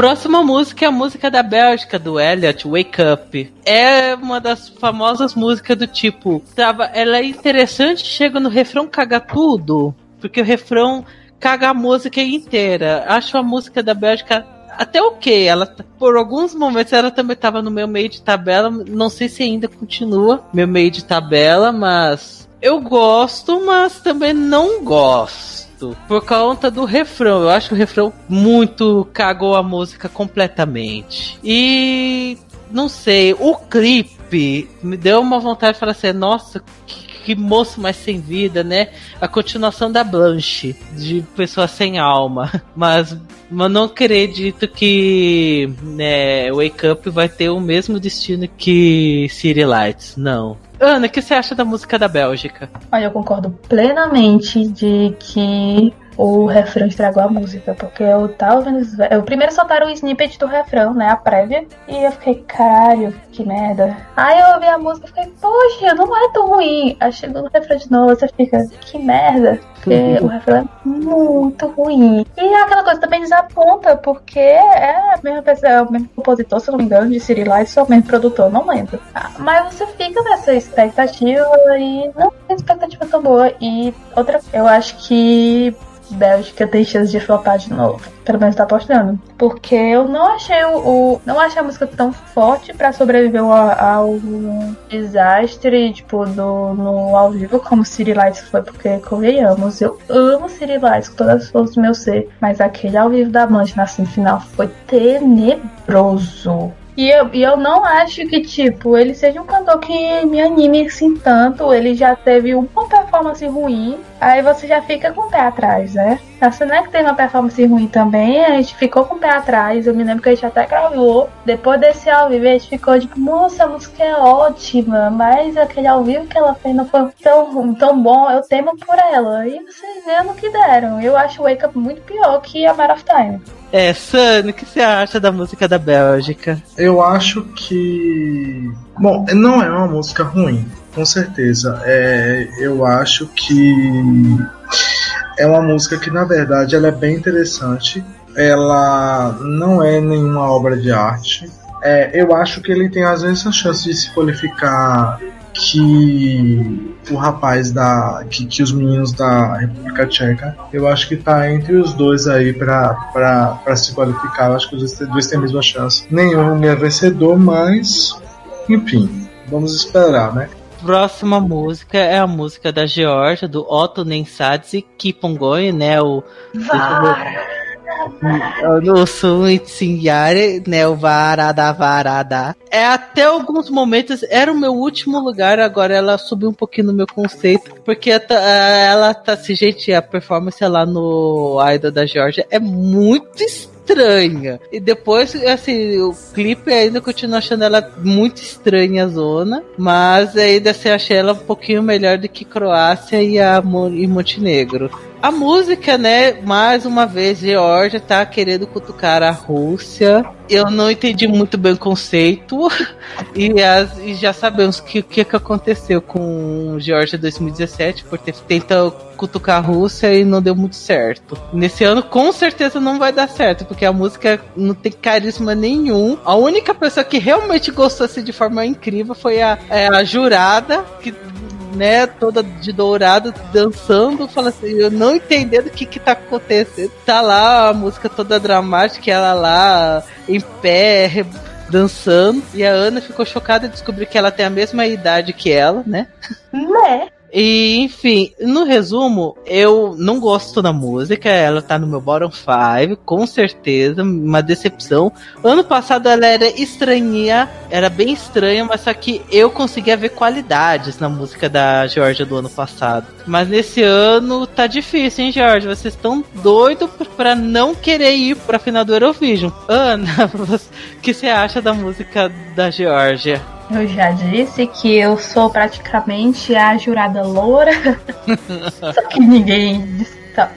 próxima música é a música da Bélgica, do Elliot, Wake Up. É uma das famosas músicas do tipo. Tava, ela é interessante, chega no refrão, caga tudo. Porque o refrão caga a música inteira. Acho a música da Bélgica até ok. Ela, por alguns momentos, ela também estava no meu meio de tabela. Não sei se ainda continua meu meio de tabela, mas eu gosto, mas também não gosto por conta do refrão. Eu acho que o refrão muito cagou a música completamente. E não sei, o clipe me deu uma vontade de falar assim: nossa, que, que moço mais sem vida, né? A continuação da Blanche, de pessoa sem alma. Mas, mas não acredito que né, Wake Up vai ter o mesmo destino que City Lights. Não. Ana, o que você acha da música da Bélgica? Olha, eu concordo plenamente de que o refrão estragou a música, porque eu tava vendo. Eu primeiro soltaram o snippet do refrão, né? A prévia. E eu fiquei, caralho, que merda. Aí eu ouvi a música e fiquei, poxa, não é tão ruim. Aí chegou no refrão de novo, você fica, que merda. Porque o refrão é muito ruim. E aquela coisa também desaponta, porque é a mesma pessoa, é o mesmo compositor, se não me engano, de City Lights, ou o mesmo produtor, não lembro. Ah, mas você fica nessa expectativa e não tem expectativa tão boa. E outra, eu acho que Bélgica tem chance de flopar de novo. Pelo menos tá apostando. Porque eu não achei o. o não achei a música tão forte para sobreviver ao, ao, desastre, tipo, do, no ao vivo, como City Lights foi, porque convenhamos, eu amo City Lights com todas as forças do meu ser. Mas aquele ao vivo da Mancha na semifinal foi tenebroso. E eu, e eu não acho que, tipo, ele seja um cantor que me anime assim tanto. Ele já teve uma performance ruim. Aí você já fica com o pé atrás, né? A Soneca teve uma performance ruim também. A gente ficou com o pé atrás. Eu me lembro que a gente até gravou. Depois desse ao vivo, a gente ficou tipo, nossa, a música é ótima. Mas aquele ao vivo que ela fez não foi tão, tão bom. Eu temo por ela. E vocês viram o que deram. Eu acho o Wake Up muito pior que a Matter of Time. É, Sunny, o que você acha da música da Bélgica? Eu acho que. Bom, não é uma música ruim, com certeza. É, eu acho que é uma música que, na verdade, ela é bem interessante. Ela não é nenhuma obra de arte. É, eu acho que ele tem às vezes a chance de se qualificar que o rapaz da. Que, que os meninos da República Tcheca, eu acho que tá entre os dois aí pra se qualificar. Eu acho que os dois têm a mesma chance. Nenhum é vencedor, mas. Enfim, vamos esperar, né? Próxima música é a música da Georgia, do Otto Nensadze Kipongoy, né? O. No Suitsingare, né? O Varada Varada. É até alguns momentos, era o meu último lugar, agora ela subiu um pouquinho no meu conceito, porque ela tá assim, gente, a performance lá no Idol da Georgia é muito estranha. E depois, assim, o clipe ainda continua achando ela muito estranha a zona, mas ainda assim achei ela um pouquinho melhor do que Croácia e, a, e Montenegro. A música, né, mais uma vez, Georgia tá querendo cutucar a Rússia. Eu não entendi muito bem o conceito. E, as, e já sabemos o que, que, que aconteceu com Georgia 2017, por ter tentado cutucar a Rússia e não deu muito certo. Nesse ano, com certeza, não vai dar certo, porque a música não tem carisma nenhum. A única pessoa que realmente gostou assim, de forma incrível foi a, é, a jurada, que né, toda de dourado, dançando, fala assim, eu não entendendo o que que tá acontecendo. Tá lá a música toda dramática, ela lá em pé, dançando, e a Ana ficou chocada de descobrir que ela tem a mesma idade que ela, né? Né? E, enfim, no resumo, eu não gosto da música, ela tá no meu bottom 5, com certeza, uma decepção. Ano passado ela era estranha, era bem estranha, mas só que eu conseguia ver qualidades na música da Georgia do ano passado. Mas nesse ano tá difícil, hein, Georgia? Vocês estão doidos pra não querer ir pra final do Eurovision. Ana, o que você acha da música da Georgia? Eu já disse que eu sou praticamente a jurada loura. Só que ninguém,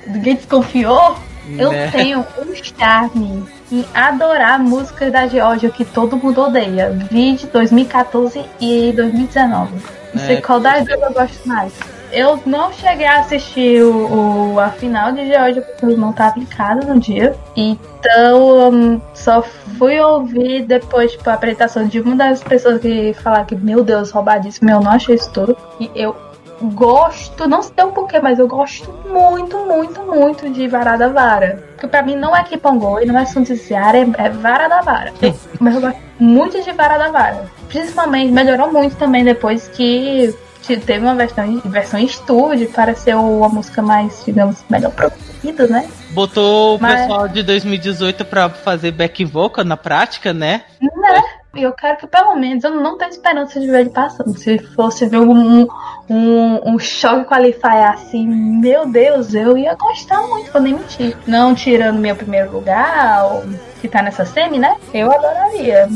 ninguém desconfiou. Eu né? tenho um charme em adorar músicas da Georgia que todo mundo odeia. Vi de 2014 e 2019. Não sei é, qual das duas eu gosto mais. Eu não cheguei a assistir o, o a final de Georgia porque eu não estava em casa no dia. Então um, só fui ouvir depois tipo, a apresentação de uma das pessoas que falaram que, meu Deus, roubadíssimo, eu não achei isso tudo. E eu gosto, não sei o porquê, mas eu gosto muito, muito, muito de Vara da Vara. Porque pra mim não é Kipongoi, não é Suntiziara, é, é Vara da Vara. mas eu gosto muito de Vara da Vara. Principalmente, melhorou muito também depois que teve uma versão, versão estúdio para ser uma música mais, digamos, melhor produzida, né? Botou Mas... o pessoal de 2018 pra fazer back vocal na prática, né? Né? Eu quero que pelo menos, eu não tenho esperança de ver ele passando. Se fosse ver um, um, um choque qualifier assim, meu Deus, eu ia gostar muito, vou nem mentir. Não tirando meu primeiro lugar, que tá nessa semi, né? Eu adoraria.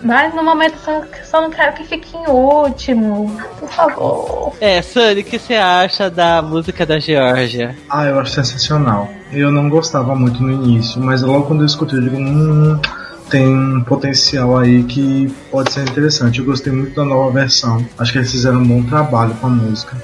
Mas no momento só, só não quero que fique em último. Por favor. É, Sunny, o que você acha da música da Georgia? Ah, eu acho sensacional. Eu não gostava muito no início, mas logo quando eu escutei, eu digo, hum, tem um potencial aí que pode ser interessante. Eu gostei muito da nova versão. Acho que eles fizeram um bom trabalho com a música.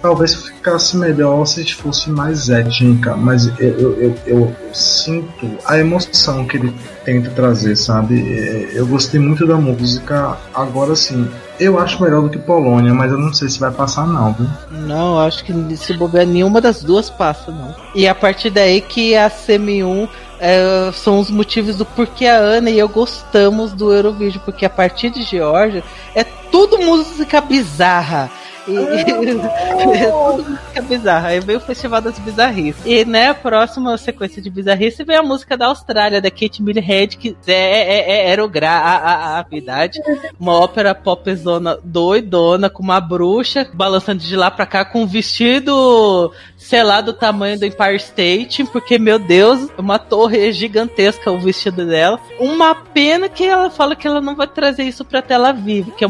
Talvez ficasse melhor se fosse mais étnica, mas eu, eu, eu, eu sinto a emoção que ele tenta trazer, sabe? É, eu gostei muito da música. Agora sim, eu acho melhor do que Polônia, mas eu não sei se vai passar não, viu? Não, acho que se bobear nenhuma das duas passa, não. E a partir daí que a CM1 é, são os motivos do porquê a Ana e eu gostamos do Eurovision, porque a partir de Georgia é tudo música bizarra. E, é música bizarra. Aí veio o Festival das Bizarrices. E, né, a próxima sequência de bizarrice veio a música da Austrália, da Kate Millhead, que é, é, é Aerogra, a, a, a verdade. Uma ópera popzona doidona, com uma bruxa balançando de lá pra cá com um vestido sei lá, do tamanho do Empire State, porque, meu Deus, uma torre gigantesca o vestido dela. Uma pena que ela fala que ela não vai trazer isso pra tela viva, que é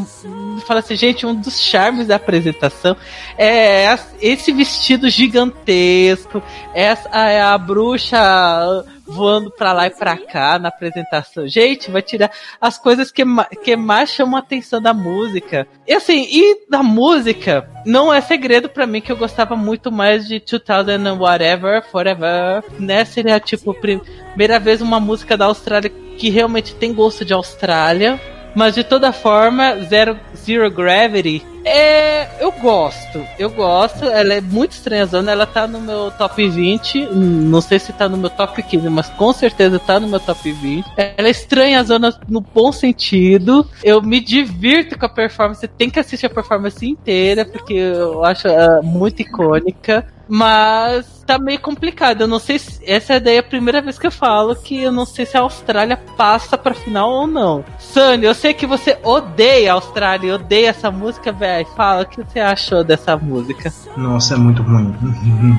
fala assim, gente, um dos charmes da apresentação é esse vestido gigantesco, essa é a bruxa voando pra lá e pra cá na apresentação. Gente, vai tirar as coisas que, que mais chamam a atenção da música. E assim, e da música, não é segredo para mim que eu gostava muito mais de 2000 and whatever, forever, né? Seria tipo primeira vez uma música da Austrália que realmente tem gosto de Austrália. Mas de toda forma, Zero, Zero Gravity é, eu gosto, eu gosto. Ela é muito estranha zona, ela tá no meu top 20. Não sei se tá no meu top 15, mas com certeza tá no meu top 20. Ela é estranha zona no bom sentido. Eu me divirto com a performance, tem que assistir a performance inteira, porque eu acho ela muito icônica. Mas tá meio complicado. Eu não sei se. Essa é a primeira vez que eu falo que eu não sei se a Austrália passa pra final ou não. Sunny, eu sei que você odeia a Austrália, odeia essa música, velho. Fala o que você achou dessa música. Nossa, é muito ruim.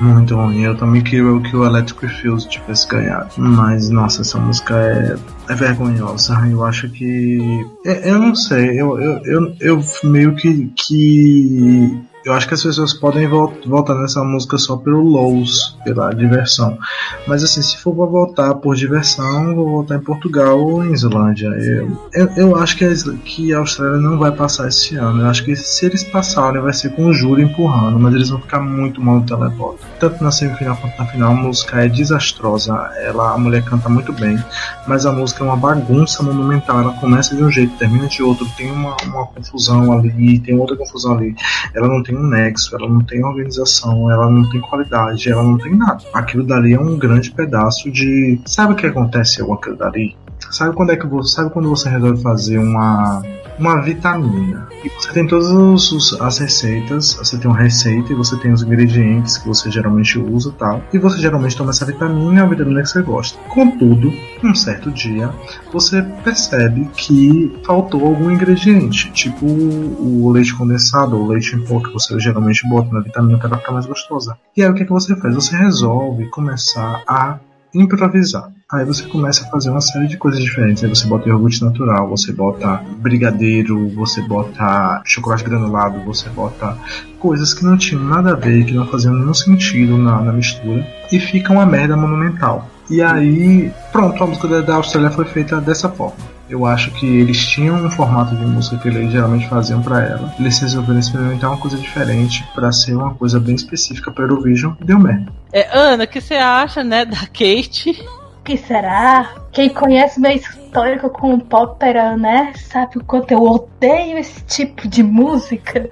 muito ruim. Eu também queria que o Electric Fields tivesse ganhado. Mas, nossa, essa música é, é vergonhosa. Eu acho que. Eu, eu não sei. Eu, eu, eu, eu meio que. que eu acho que as pessoas podem voltar nessa música só pelo lows, pela diversão. Mas assim, se for pra voltar por diversão, vou voltar em Portugal ou em Islândia. Eu, eu, eu acho que a, que a Austrália não vai passar esse ano. Eu acho que se eles passarem, vai ser com o júri empurrando, mas eles vão ficar muito mal no televoto. Tanto na semifinal quanto na final, a música é desastrosa. Ela, a mulher canta muito bem, mas a música é uma bagunça monumental. Ela começa de um jeito, termina de outro, tem uma, uma confusão ali, tem outra confusão ali. Ela não tem tem um nexo, ela não tem organização, ela não tem qualidade, ela não tem nada. Aquilo dali é um grande pedaço de. Sabe o que acontece com aquilo dali? Sabe quando é que você. Sabe quando você resolve fazer uma uma vitamina. E você tem todas os, as receitas, você tem uma receita e você tem os ingredientes que você geralmente usa tal. E você geralmente toma essa vitamina, é a vitamina que você gosta. Contudo, um certo dia, você percebe que faltou algum ingrediente, tipo o leite condensado ou leite em pó que você geralmente bota na vitamina para ficar mais gostosa. E aí o que, é que você faz? Você resolve começar a improvisar. Aí você começa a fazer uma série de coisas diferentes. Aí você bota iogurte natural, você bota brigadeiro, você bota chocolate granulado, você bota coisas que não tinham nada a ver, que não faziam nenhum sentido na, na mistura. E fica uma merda monumental. E aí, pronto, a música da Austrália foi feita dessa forma. Eu acho que eles tinham um formato de música que eles geralmente faziam para ela. Eles resolveram experimentar uma coisa diferente para ser uma coisa bem específica para Eurovision deu merda. É, Ana, o que você acha, né, da Kate? Que será? Quem conhece meu histórico com o ópera, né? Sabe o quanto eu odeio esse tipo de música.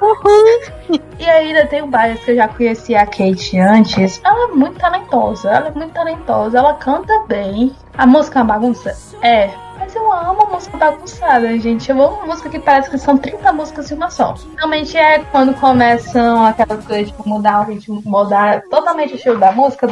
Uhum. e ainda tem o bias que eu já conheci a Kate antes. Ela é muito talentosa, ela é muito talentosa, ela canta bem. A música é uma bagunça? É, mas eu amo música bagunçada, gente. Eu amo música que parece que são 30 músicas em uma só. Realmente é quando começam aquelas coisas, tipo, mudar o ritmo, mudar totalmente o estilo da música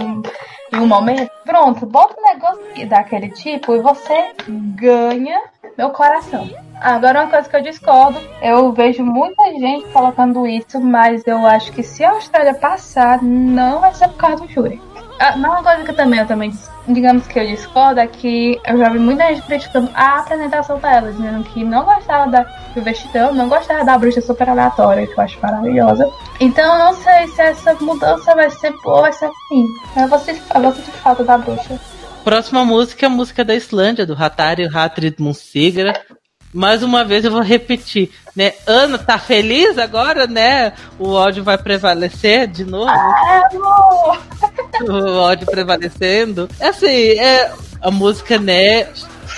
em um momento. Pronto, bota um negócio daquele tipo e você ganha meu coração. Agora, uma coisa que eu discordo, eu vejo muita gente colocando isso, mas eu acho que se a Austrália passar, não vai ser por causa do júri. Ah, uma coisa que também eu também, digamos que eu discordo, é que eu já vi muita gente criticando a apresentação dela, dizendo que não gostava da, do vestidão, não gostava da bruxa super aleatória, que eu acho maravilhosa. Então não sei se essa mudança vai ser boa ou vai ser ruim. Eu vou sentir, eu falta da bruxa. Próxima música é a música da Islândia, do Hatari Hatrid Munsigra. Mais uma vez eu vou repetir, né? Ana, tá feliz agora, né? O ódio vai prevalecer de novo. Ah, amor! o ódio prevalecendo. É assim, é a música, né?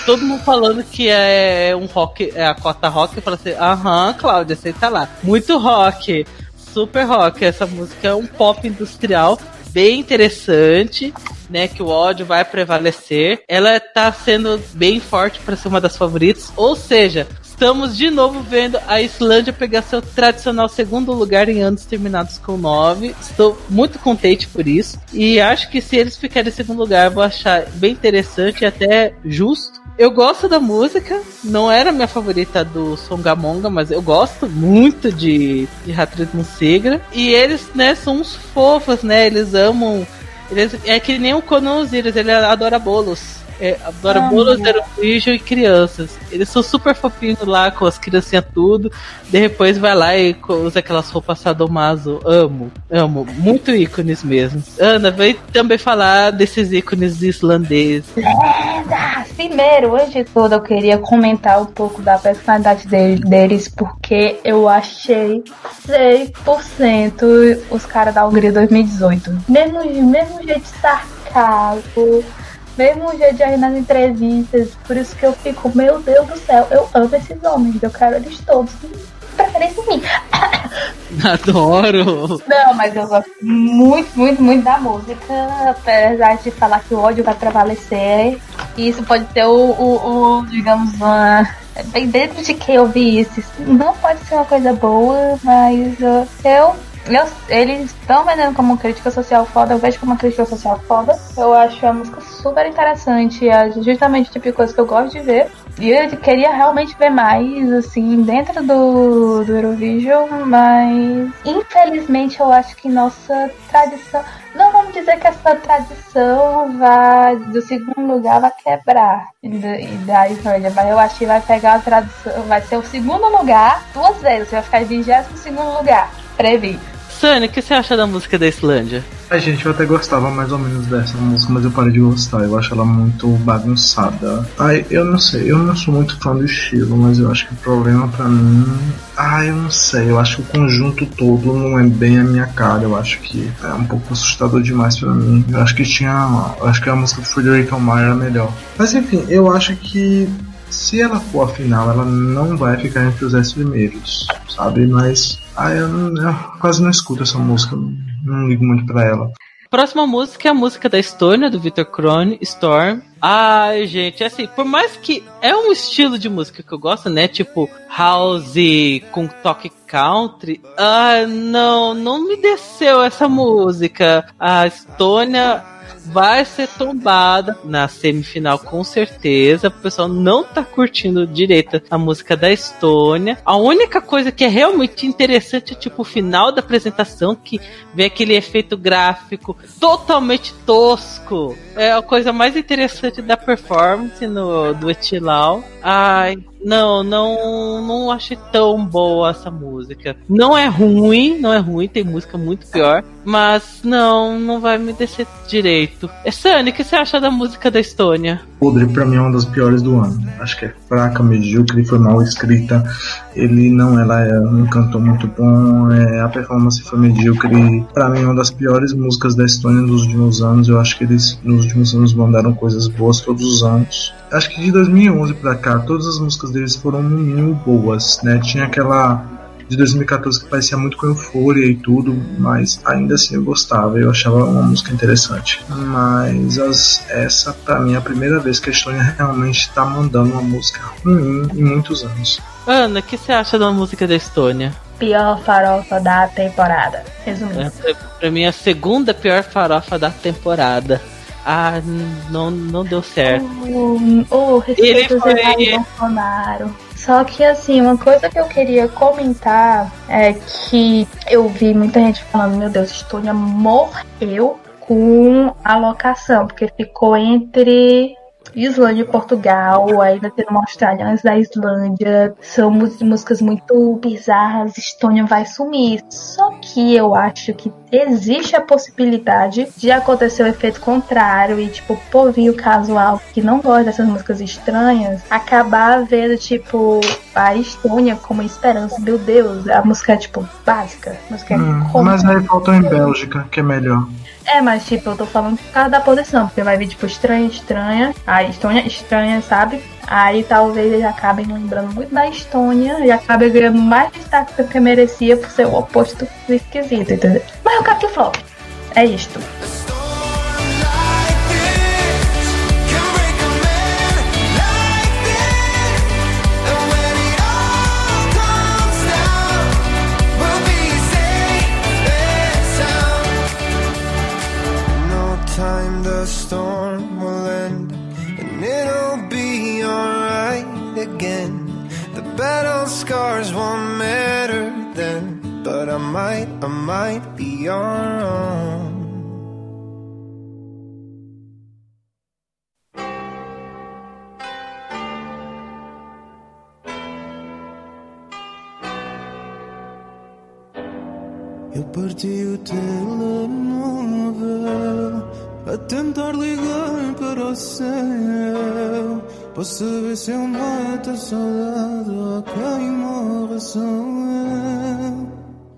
Todo mundo falando que é um rock, é a cota rock, eu falo assim, aham, Cláudia, você tá lá. Muito rock, super rock. Essa música é um pop industrial bem interessante, né? Que o ódio vai prevalecer. Ela tá sendo bem forte para ser uma das favoritas. Ou seja, estamos de novo vendo a Islândia pegar seu tradicional segundo lugar em anos terminados com 9. Estou muito contente por isso. E acho que se eles ficarem em segundo lugar, vou achar bem interessante e até justo. Eu gosto da música, não era minha favorita do Songamonga, mas eu gosto muito de, de Hatred Segra. E eles, né, são uns fofos, né? Eles amam. Eles, é que nem o Conan Osiris, ele adora bolos. É, adora ah, bolos, Eurovision e crianças. Eles são super fofinhos lá, com as criancinhas tudo. Depois vai lá e usa aquelas roupas sadomaso. Amo, amo. Muito ícones mesmo. Ana, vem também falar desses ícones islandeses. Lendas! Primeiro, antes de tudo, eu queria comentar um pouco da personalidade deles, porque eu achei 100% os caras da Hungria 2018. Mesmo, mesmo jeito sarcasmo mesmo jeito de nas entrevistas. Por isso que eu fico, meu Deus do céu, eu amo esses homens, eu quero eles todos. Preferência em mim. Adoro! Não, mas eu gosto muito, muito, muito da música. Apesar de falar que o ódio vai prevalecer. E isso pode ser o, o, o digamos, uma, bem dentro de quem eu vi isso. Não pode ser uma coisa boa, mas eu eu, eles estão vendendo como crítica social foda, eu vejo como uma crítica social foda. Eu acho a música super interessante, é justamente o tipo de coisa que eu gosto de ver. E eu queria realmente ver mais, assim, dentro do, do Eurovision, mas infelizmente eu acho que nossa tradição. Não vamos dizer que essa tradição vai do segundo lugar vai quebrar e da Islândia, mas eu acho que vai pegar a tradição, vai ser o segundo lugar duas vezes, vai ficar em 22 segundo lugar previsto. Sani, o que você acha da música da Islândia? A gente, eu até gostava mais ou menos dessa música, mas eu parei de gostar. Eu acho ela muito bagunçada. Ai, eu não sei, eu não sou muito fã do estilo, mas eu acho que o problema para mim. Ai, eu não sei, eu acho que o conjunto todo não é bem a minha cara. Eu acho que é um pouco assustador demais para mim. Eu acho que tinha. Eu acho que a música do Frederick Meyer era melhor. Mas enfim, eu acho que se ela for a final, ela não vai ficar entre os 10 primeiros, sabe? Mas ah, eu, eu, quase não escuto essa música, não ligo muito pra ela. Próxima música é a música da Estônia, do Victor Krone, Storm. Ai, gente, assim, por mais que é um estilo de música que eu gosto, né? Tipo house com toque country. Ah, não, não me desceu essa música. A Estônia vai ser tombada na semifinal com certeza. O pessoal não tá curtindo direito a música da Estônia. A única coisa que é realmente interessante é tipo o final da apresentação que vê aquele efeito gráfico totalmente tosco. É a coisa mais interessante da performance no, do Etilau. Ai, não, não, não achei tão boa essa música. Não é ruim, não é ruim, tem música muito pior, mas não, não vai me descer direito. É Sunny, o que você acha da música da Estônia? Podre pra mim é uma das piores do ano. Acho que é fraca, medíocre, foi mal escrita. Ele não, ela é um cantor muito bom, é, a performance foi medíocre. Pra mim é uma das piores músicas da Estônia dos últimos anos. Eu acho que eles nos últimos anos mandaram coisas boas todos os anos. Acho que de 2011 pra cá, todas as músicas deles foram no mínimo boas, né? Tinha aquela de 2014 que parecia muito com euforia e tudo, mas ainda assim eu gostava, eu achava uma música interessante. Mas as, essa, pra mim, é a primeira vez que a Estônia realmente está mandando uma música ruim em muitos anos. Ana, o que você acha da música da Estônia? Pior farofa da temporada. Resumindo. É, pra, pra mim, a segunda pior farofa da temporada. Ah, não, não deu certo. O, o respeito Ele foi... Bolsonaro. Só que assim, uma coisa que eu queria comentar é que eu vi muita gente falando, meu Deus, Estônia morreu com a locação, porque ficou entre Islândia e Portugal, ainda tendo uma australiana da Islândia. São músicas muito bizarras. Estônia vai sumir. Só que eu acho que existe a possibilidade de acontecer o efeito contrário e, tipo, o povinho casual que não gosta dessas músicas estranhas acabar vendo, tipo, a Estônia como esperança. Meu Deus, a música é, tipo, básica. Música hum, é mas aí faltou em Bélgica, que é melhor. É, mas tipo, eu tô falando por causa da posição, porque vai vir tipo estranha, estranha, a Estônia estranha, sabe? Aí talvez eles acabem lembrando muito da Estônia e acabem ganhando mais destaque do que merecia por ser o oposto do esquisito, entendeu? Mas o que flop. É isto. the storm will end and it'll be alright again. The battle scars won't matter then, but I might, I might be your own. Eu o a tentar ligar para o céu para saber se eu mato a saudade ou quem morre eu.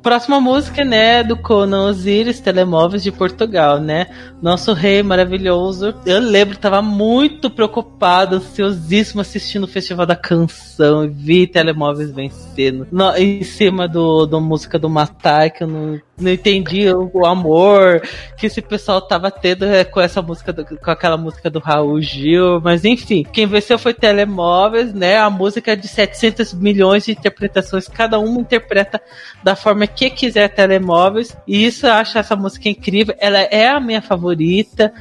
Próxima música, né, do Conan Osiris, Telemóveis de Portugal, né? Nosso rei maravilhoso. Eu lembro, tava muito preocupado, ansiosíssimo assistindo o Festival da Canção e vi Telemóveis vencendo. No, em cima do, do música do Matai, que eu não não entendi o, o, amor que esse pessoal tava tendo é, com essa música, do, com aquela música do Raul Gil, mas enfim, quem venceu foi Telemóveis, né? A música é de 700 milhões de interpretações, cada uma interpreta da forma que quiser Telemóveis, e isso eu acho essa música incrível, ela é a minha favorita,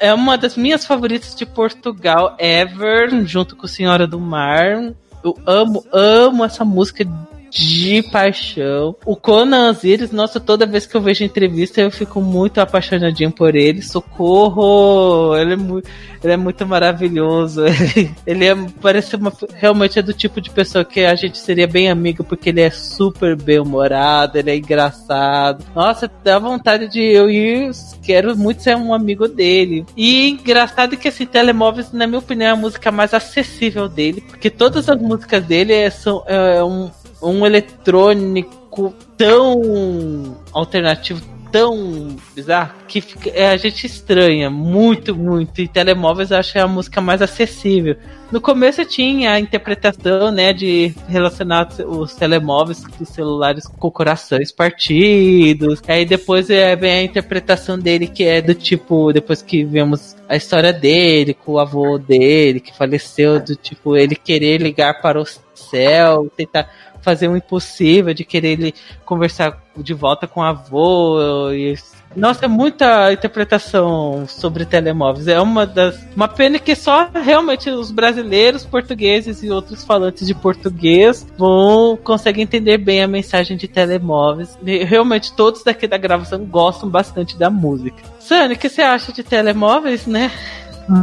é uma das minhas favoritas de Portugal ever, junto com Senhora do Mar. Eu amo, amo essa música de paixão. O Conan Osiris, nossa, toda vez que eu vejo entrevista eu fico muito apaixonadinho por ele. Socorro! Ele é muito, ele é muito maravilhoso. Ele, ele é, parece uma, realmente é do tipo de pessoa que a gente seria bem amigo porque ele é super bem humorado, ele é engraçado. Nossa, dá vontade de eu ir, quero muito ser um amigo dele. E engraçado que assim, Telemóveis, na minha opinião, é a música mais acessível dele, porque todas as músicas dele são é, um um eletrônico tão alternativo, tão bizarro, que fica, é, a gente estranha muito, muito. E telemóveis eu acho é a música mais acessível. No começo tinha a interpretação, né, de relacionar os telemóveis os celulares com corações partidos. Aí depois é, vem a interpretação dele que é do tipo, depois que vemos a história dele, com o avô dele que faleceu, do tipo ele querer ligar para o céu, tentar fazer o impossível de querer ele conversar de volta com o avô. E... Nossa, é muita interpretação sobre telemóveis. É uma das. Uma pena que só realmente os brasileiros, portugueses e outros falantes de português vão conseguem entender bem a mensagem de telemóveis. E, realmente todos daqui da gravação gostam bastante da música. Sani, o que você acha de telemóveis, né?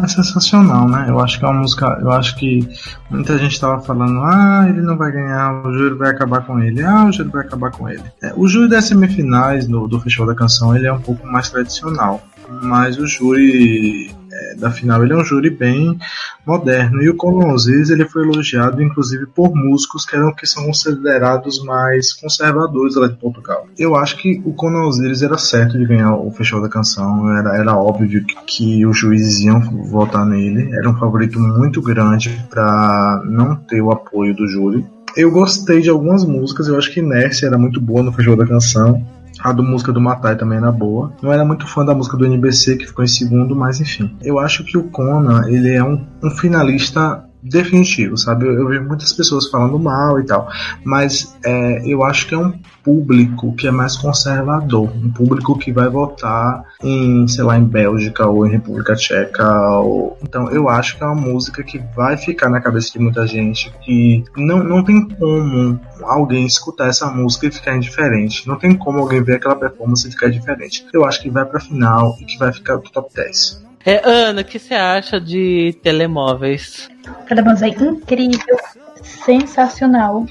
É sensacional, né? Eu acho que é uma música. Eu acho que muita gente estava falando, ah, ele não vai ganhar, o júri vai acabar com ele, ah, o júri vai acabar com ele. É, o júri das semifinais do, do Festival da Canção ele é um pouco mais tradicional mas o júri é, da final ele é um júri bem moderno e o Osiris ele foi elogiado inclusive por músicos que eram que são considerados mais conservadores lá de Portugal. Eu acho que o Osiris era certo de ganhar o Festival da Canção, era, era óbvio que, que os juízes iam votar nele, era um favorito muito grande para não ter o apoio do júri. Eu gostei de algumas músicas, eu acho que Inércia era muito boa no Festival da Canção. A do música do Matai também era boa. Não era muito fã da música do NBC, que ficou em segundo, mas enfim. Eu acho que o Conan, ele é um, um finalista definitivo, sabe? Eu, eu vejo muitas pessoas falando mal e tal, mas é, eu acho que é um público que é mais conservador, um público que vai votar em, sei lá, em Bélgica ou em República Tcheca. Ou... Então eu acho que é uma música que vai ficar na cabeça de muita gente, que não, não tem como alguém escutar essa música e ficar indiferente. Não tem como alguém ver aquela performance e ficar diferente. Eu acho que vai pra final e que vai ficar no top 10. É, Ana, o que você acha de telemóveis? Telemóveis é incrível, sensacional.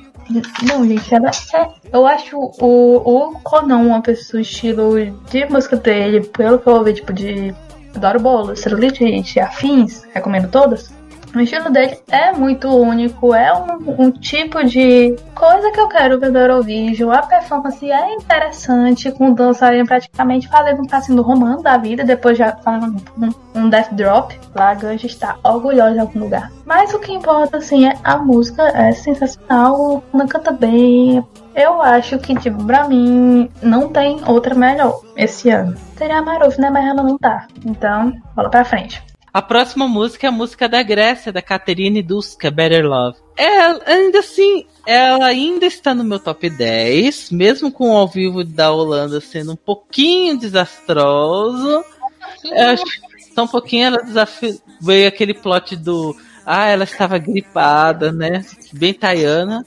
Não, gente, ela é. Eu acho o, o Conan uma pessoa, estilo de música dele, pelo que eu ouvi, tipo, de Adoro Bolo, Celulite, gente, afins, recomendo todas. O estilo dele é muito único, é um, um, tipo de coisa que eu quero ver do Eurovision. A performance é interessante, com o dançarino praticamente fazendo um passinho do romano da vida, depois já falando um, um death drop. Lá a Ganja está orgulhosa em algum lugar. Mas o que importa, assim, é a música é sensacional, não canta bem. Eu acho que, tipo, pra mim, não tem outra melhor esse ano. Teria a Maruf, né? Mas ela não tá. Então, bola pra frente. A próxima música é a música da Grécia, da Caterine Duska, Better Love. Ela, ainda assim, ela ainda está no meu top 10, mesmo com o ao vivo da Holanda sendo um pouquinho desastroso. Eu acho só um pouquinho ela desafiou. Veio aquele plot do. Ah, ela estava gripada, né? Bem taiana.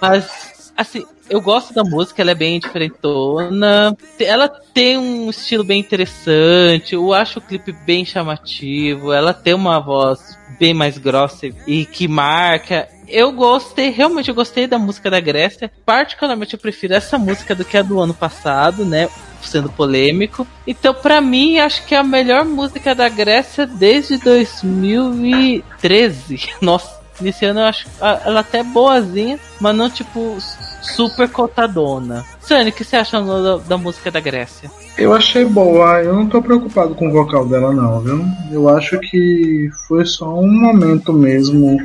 Mas, assim, eu gosto da música, ela é bem diferentona. Ela tem um estilo bem interessante. Eu acho o clipe bem chamativo. Ela tem uma voz bem mais grossa e que marca. Eu gostei, realmente eu gostei da música da Grécia. Particularmente eu prefiro essa música do que a do ano passado, né? Sendo polêmico. Então, para mim, acho que é a melhor música da Grécia desde 2013. Nossa, nesse ano eu acho ela até boazinha, mas não tipo super cotadona. Sani, o que você acha da, da música da Grécia? Eu achei boa, eu não tô preocupado com o vocal dela não, viu? Eu acho que foi só um momento mesmo,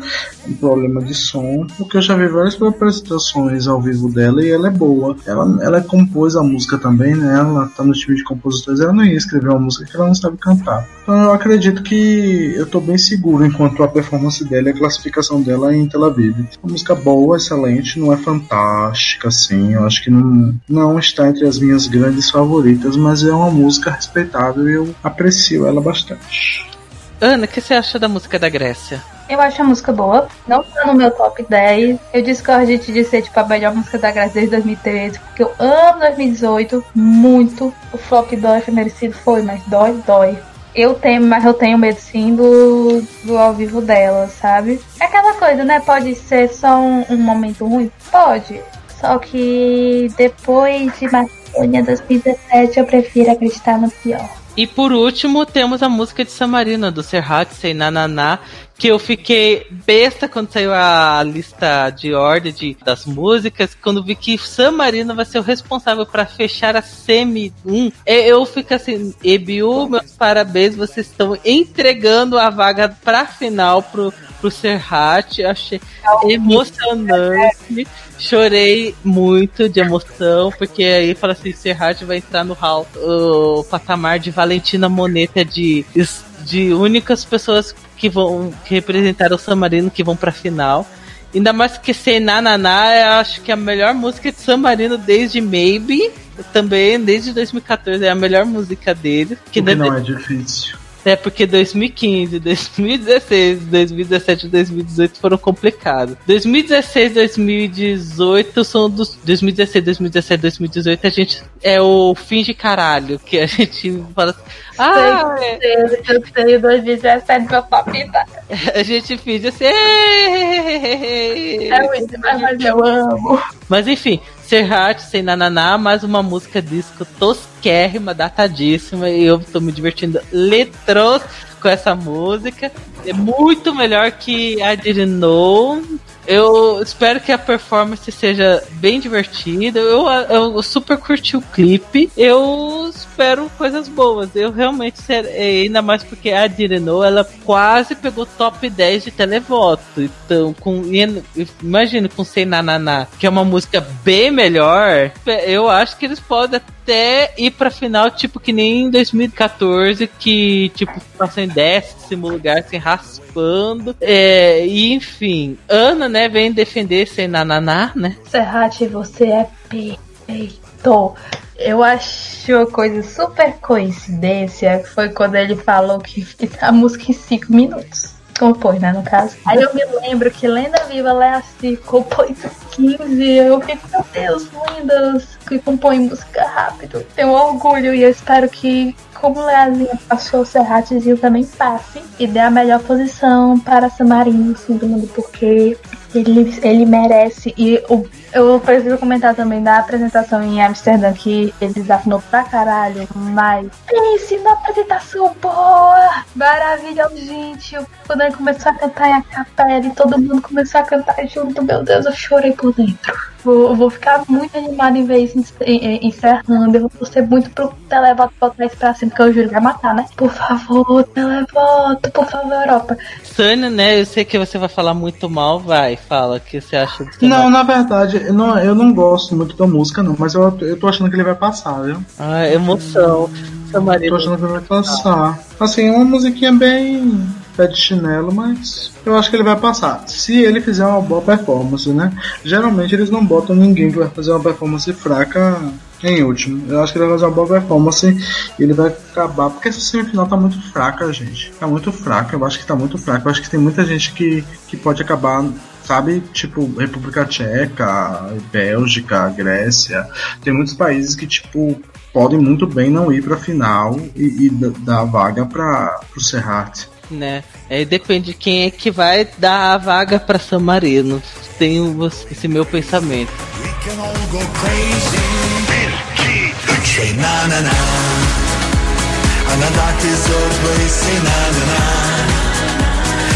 um problema de som, porque eu já vi várias apresentações ao vivo dela e ela é boa. Ela, ela compôs a música também, né? Ela tá no time de compositores, ela não ia escrever uma música que ela não sabe cantar. Então eu acredito que eu tô bem seguro enquanto a performance dela e a classificação dela em Tel Aviv. Uma música boa, excelente, não é fantástica assim, eu acho que não, não está entre as minhas grandes favoritas, mas é uma música respeitável e eu aprecio ela bastante. Ana, o que você acha da música da Grécia? Eu acho a música boa, não tá no meu top 10. Eu discordo de te ser tipo a melhor música da Grécia desde 2013, porque eu amo 2018 muito. O flop dói foi merecido, foi, mas dói, dói. Eu tenho, mas eu tenho medo sim do, do ao vivo dela, sabe? É aquela coisa, né? Pode ser só um, um momento ruim? Pode. Só que depois de Macedônia 2017 eu prefiro acreditar no pior. E por último, temos a música de Samarina, do Serhat, Sei Nananá, que eu fiquei besta quando saiu a lista de ordem de, das músicas, quando vi que San Marino vai ser o responsável para fechar a Semi 1. Eu fico assim, EBU, meus parabéns, vocês estão entregando a vaga pra final pro, pro Serhat. Achei emocionante. Chorei muito de emoção, porque aí fala assim, Serrat vai entrar no hall, o patamar de Valentina Moneta de, de únicas pessoas que vão que representaram o San Marino que vão pra final. Ainda mais que ser Nananá, eu acho que é a melhor música de San Marino desde Maybe, também desde 2014 é a melhor música dele. Que, que não é difícil. É porque 2015, 2016, 2017 e 2018 foram complicados. 2016, 2018 são dos 2016, 2017, 2018 a gente é o fim de caralho que a gente fala assim, ah, eu tenho 2017 meu papita. A gente finge assim, é mas eu amo. Mas enfim, Serhat sem nananá, mais uma música disco tosquérrima, datadíssima, e eu tô me divertindo letros com essa música. É muito melhor que I Didn't Know. Eu espero que a performance seja bem divertida. Eu, eu super curti o clipe. Eu espero coisas boas. Eu realmente, ainda mais porque a Direno, ela quase pegou top 10 de televoto. Então, com imagina com Sei Nananá, que é uma música bem melhor. Eu acho que eles podem até ir pra final, tipo, que nem em 2014, que, tipo, passou em décimo lugar, assim, raspando. É, e, enfim, Ana, né, vem defender sem nananá, né? Serrate, você é perfeito. Eu acho uma coisa super coincidência foi quando ele falou que a música em 5 minutos. Compôs, né, no caso. Aí eu me lembro que Lenda Viva assim, compôs 15. Eu fico, meu Deus, lindas, que compõe música rápido. Tenho orgulho e eu espero que, como Leazinha passou, o Serratezinho também passe e dê a melhor posição para Samarino, assim, do porque ele, ele merece. E o, eu preciso comentar também da apresentação em Amsterdã, que ele desafinou pra caralho, mas pense na apresentação boa! Maravilhoso, gente! Quando ele começou a cantar em a capela e todo mundo começou a cantar junto, meu Deus, eu chorei por dentro. Vou, vou ficar muito animada em isso encerrando. Eu vou ser muito pro televoto botar isso pra cima, porque eu juro que vai matar, né? Por favor, televoto, por favor, Europa. Sônia, né? Eu sei que você vai falar muito mal, vai, fala. O que você acha do Não, na verdade, eu não, eu não gosto muito da música, não, mas eu, eu tô achando que ele vai passar, viu? Ah, emoção. Eu tô achando que ele vai passar. Assim, é uma musiquinha bem pé de chinelo, mas eu acho que ele vai passar. Se ele fizer uma boa performance, né? Geralmente eles não botam ninguém que vai fazer uma performance fraca em último. Eu acho que ele vai fazer uma boa performance e ele vai acabar. Porque essa semifinal tá muito fraca, gente. Tá muito fraca. Eu acho que tá muito fraca. Eu acho que tem muita gente que, que pode acabar sabe? Tipo, República Tcheca, Bélgica, Grécia. Tem muitos países que, tipo, podem muito bem não ir pra final e, e dar vaga para o Serrat né? Aí depende de quem é que vai dar a vaga para San Marino. Tenho esse meu pensamento.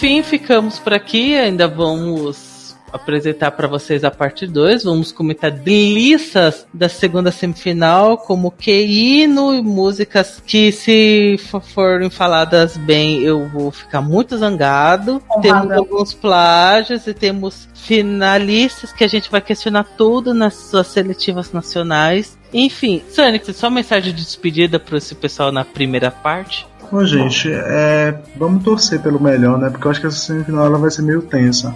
Enfim, ficamos por aqui. Ainda vamos apresentar para vocês a parte 2. Vamos comentar delícias da segunda semifinal, como que hino e músicas que, se forem faladas bem, eu vou ficar muito zangado. Honrada. Temos alguns plágios e temos finalistas que a gente vai questionar tudo nas suas seletivas nacionais. Enfim, Sonic, só mensagem de despedida para esse pessoal na primeira parte. Bom, gente, é, vamos torcer pelo melhor, né? Porque eu acho que essa semifinal ela vai ser meio tensa.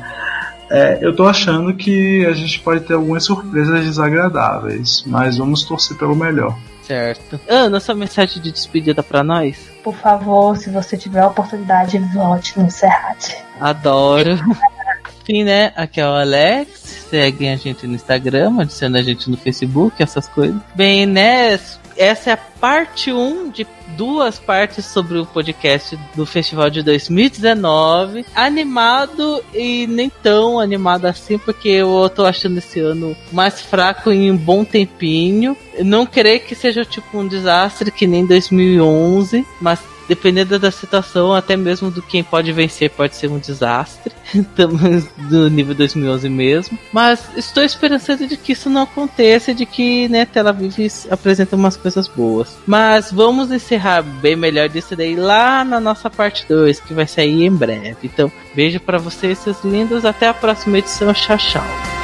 É, eu tô achando que a gente pode ter algumas surpresas desagradáveis, mas vamos torcer pelo melhor. Certo. Ana, sua mensagem de despedida para nós? Por favor, se você tiver a oportunidade, volte no Serrat. Adoro. Enfim, né? Aqui é o Alex. Seguem a gente no Instagram, adiciona a gente no Facebook, essas coisas. Bem, né? Essa é a parte 1 de duas partes sobre o podcast do festival de 2019. Animado e nem tão animado assim, porque eu tô achando esse ano mais fraco em um bom tempinho. Não creio que seja tipo um desastre que nem 2011, mas dependendo da situação, até mesmo do quem pode vencer, pode ser um desastre. do nível 2011 mesmo. Mas estou esperançando de que isso não aconteça, de que né, Tel Aviv apresenta umas coisas boas. Mas vamos encerrar bem melhor disso daí lá na nossa parte 2, que vai sair em breve. Então, beijo para vocês, seus lindos. Até a próxima edição. Tchau, tchau.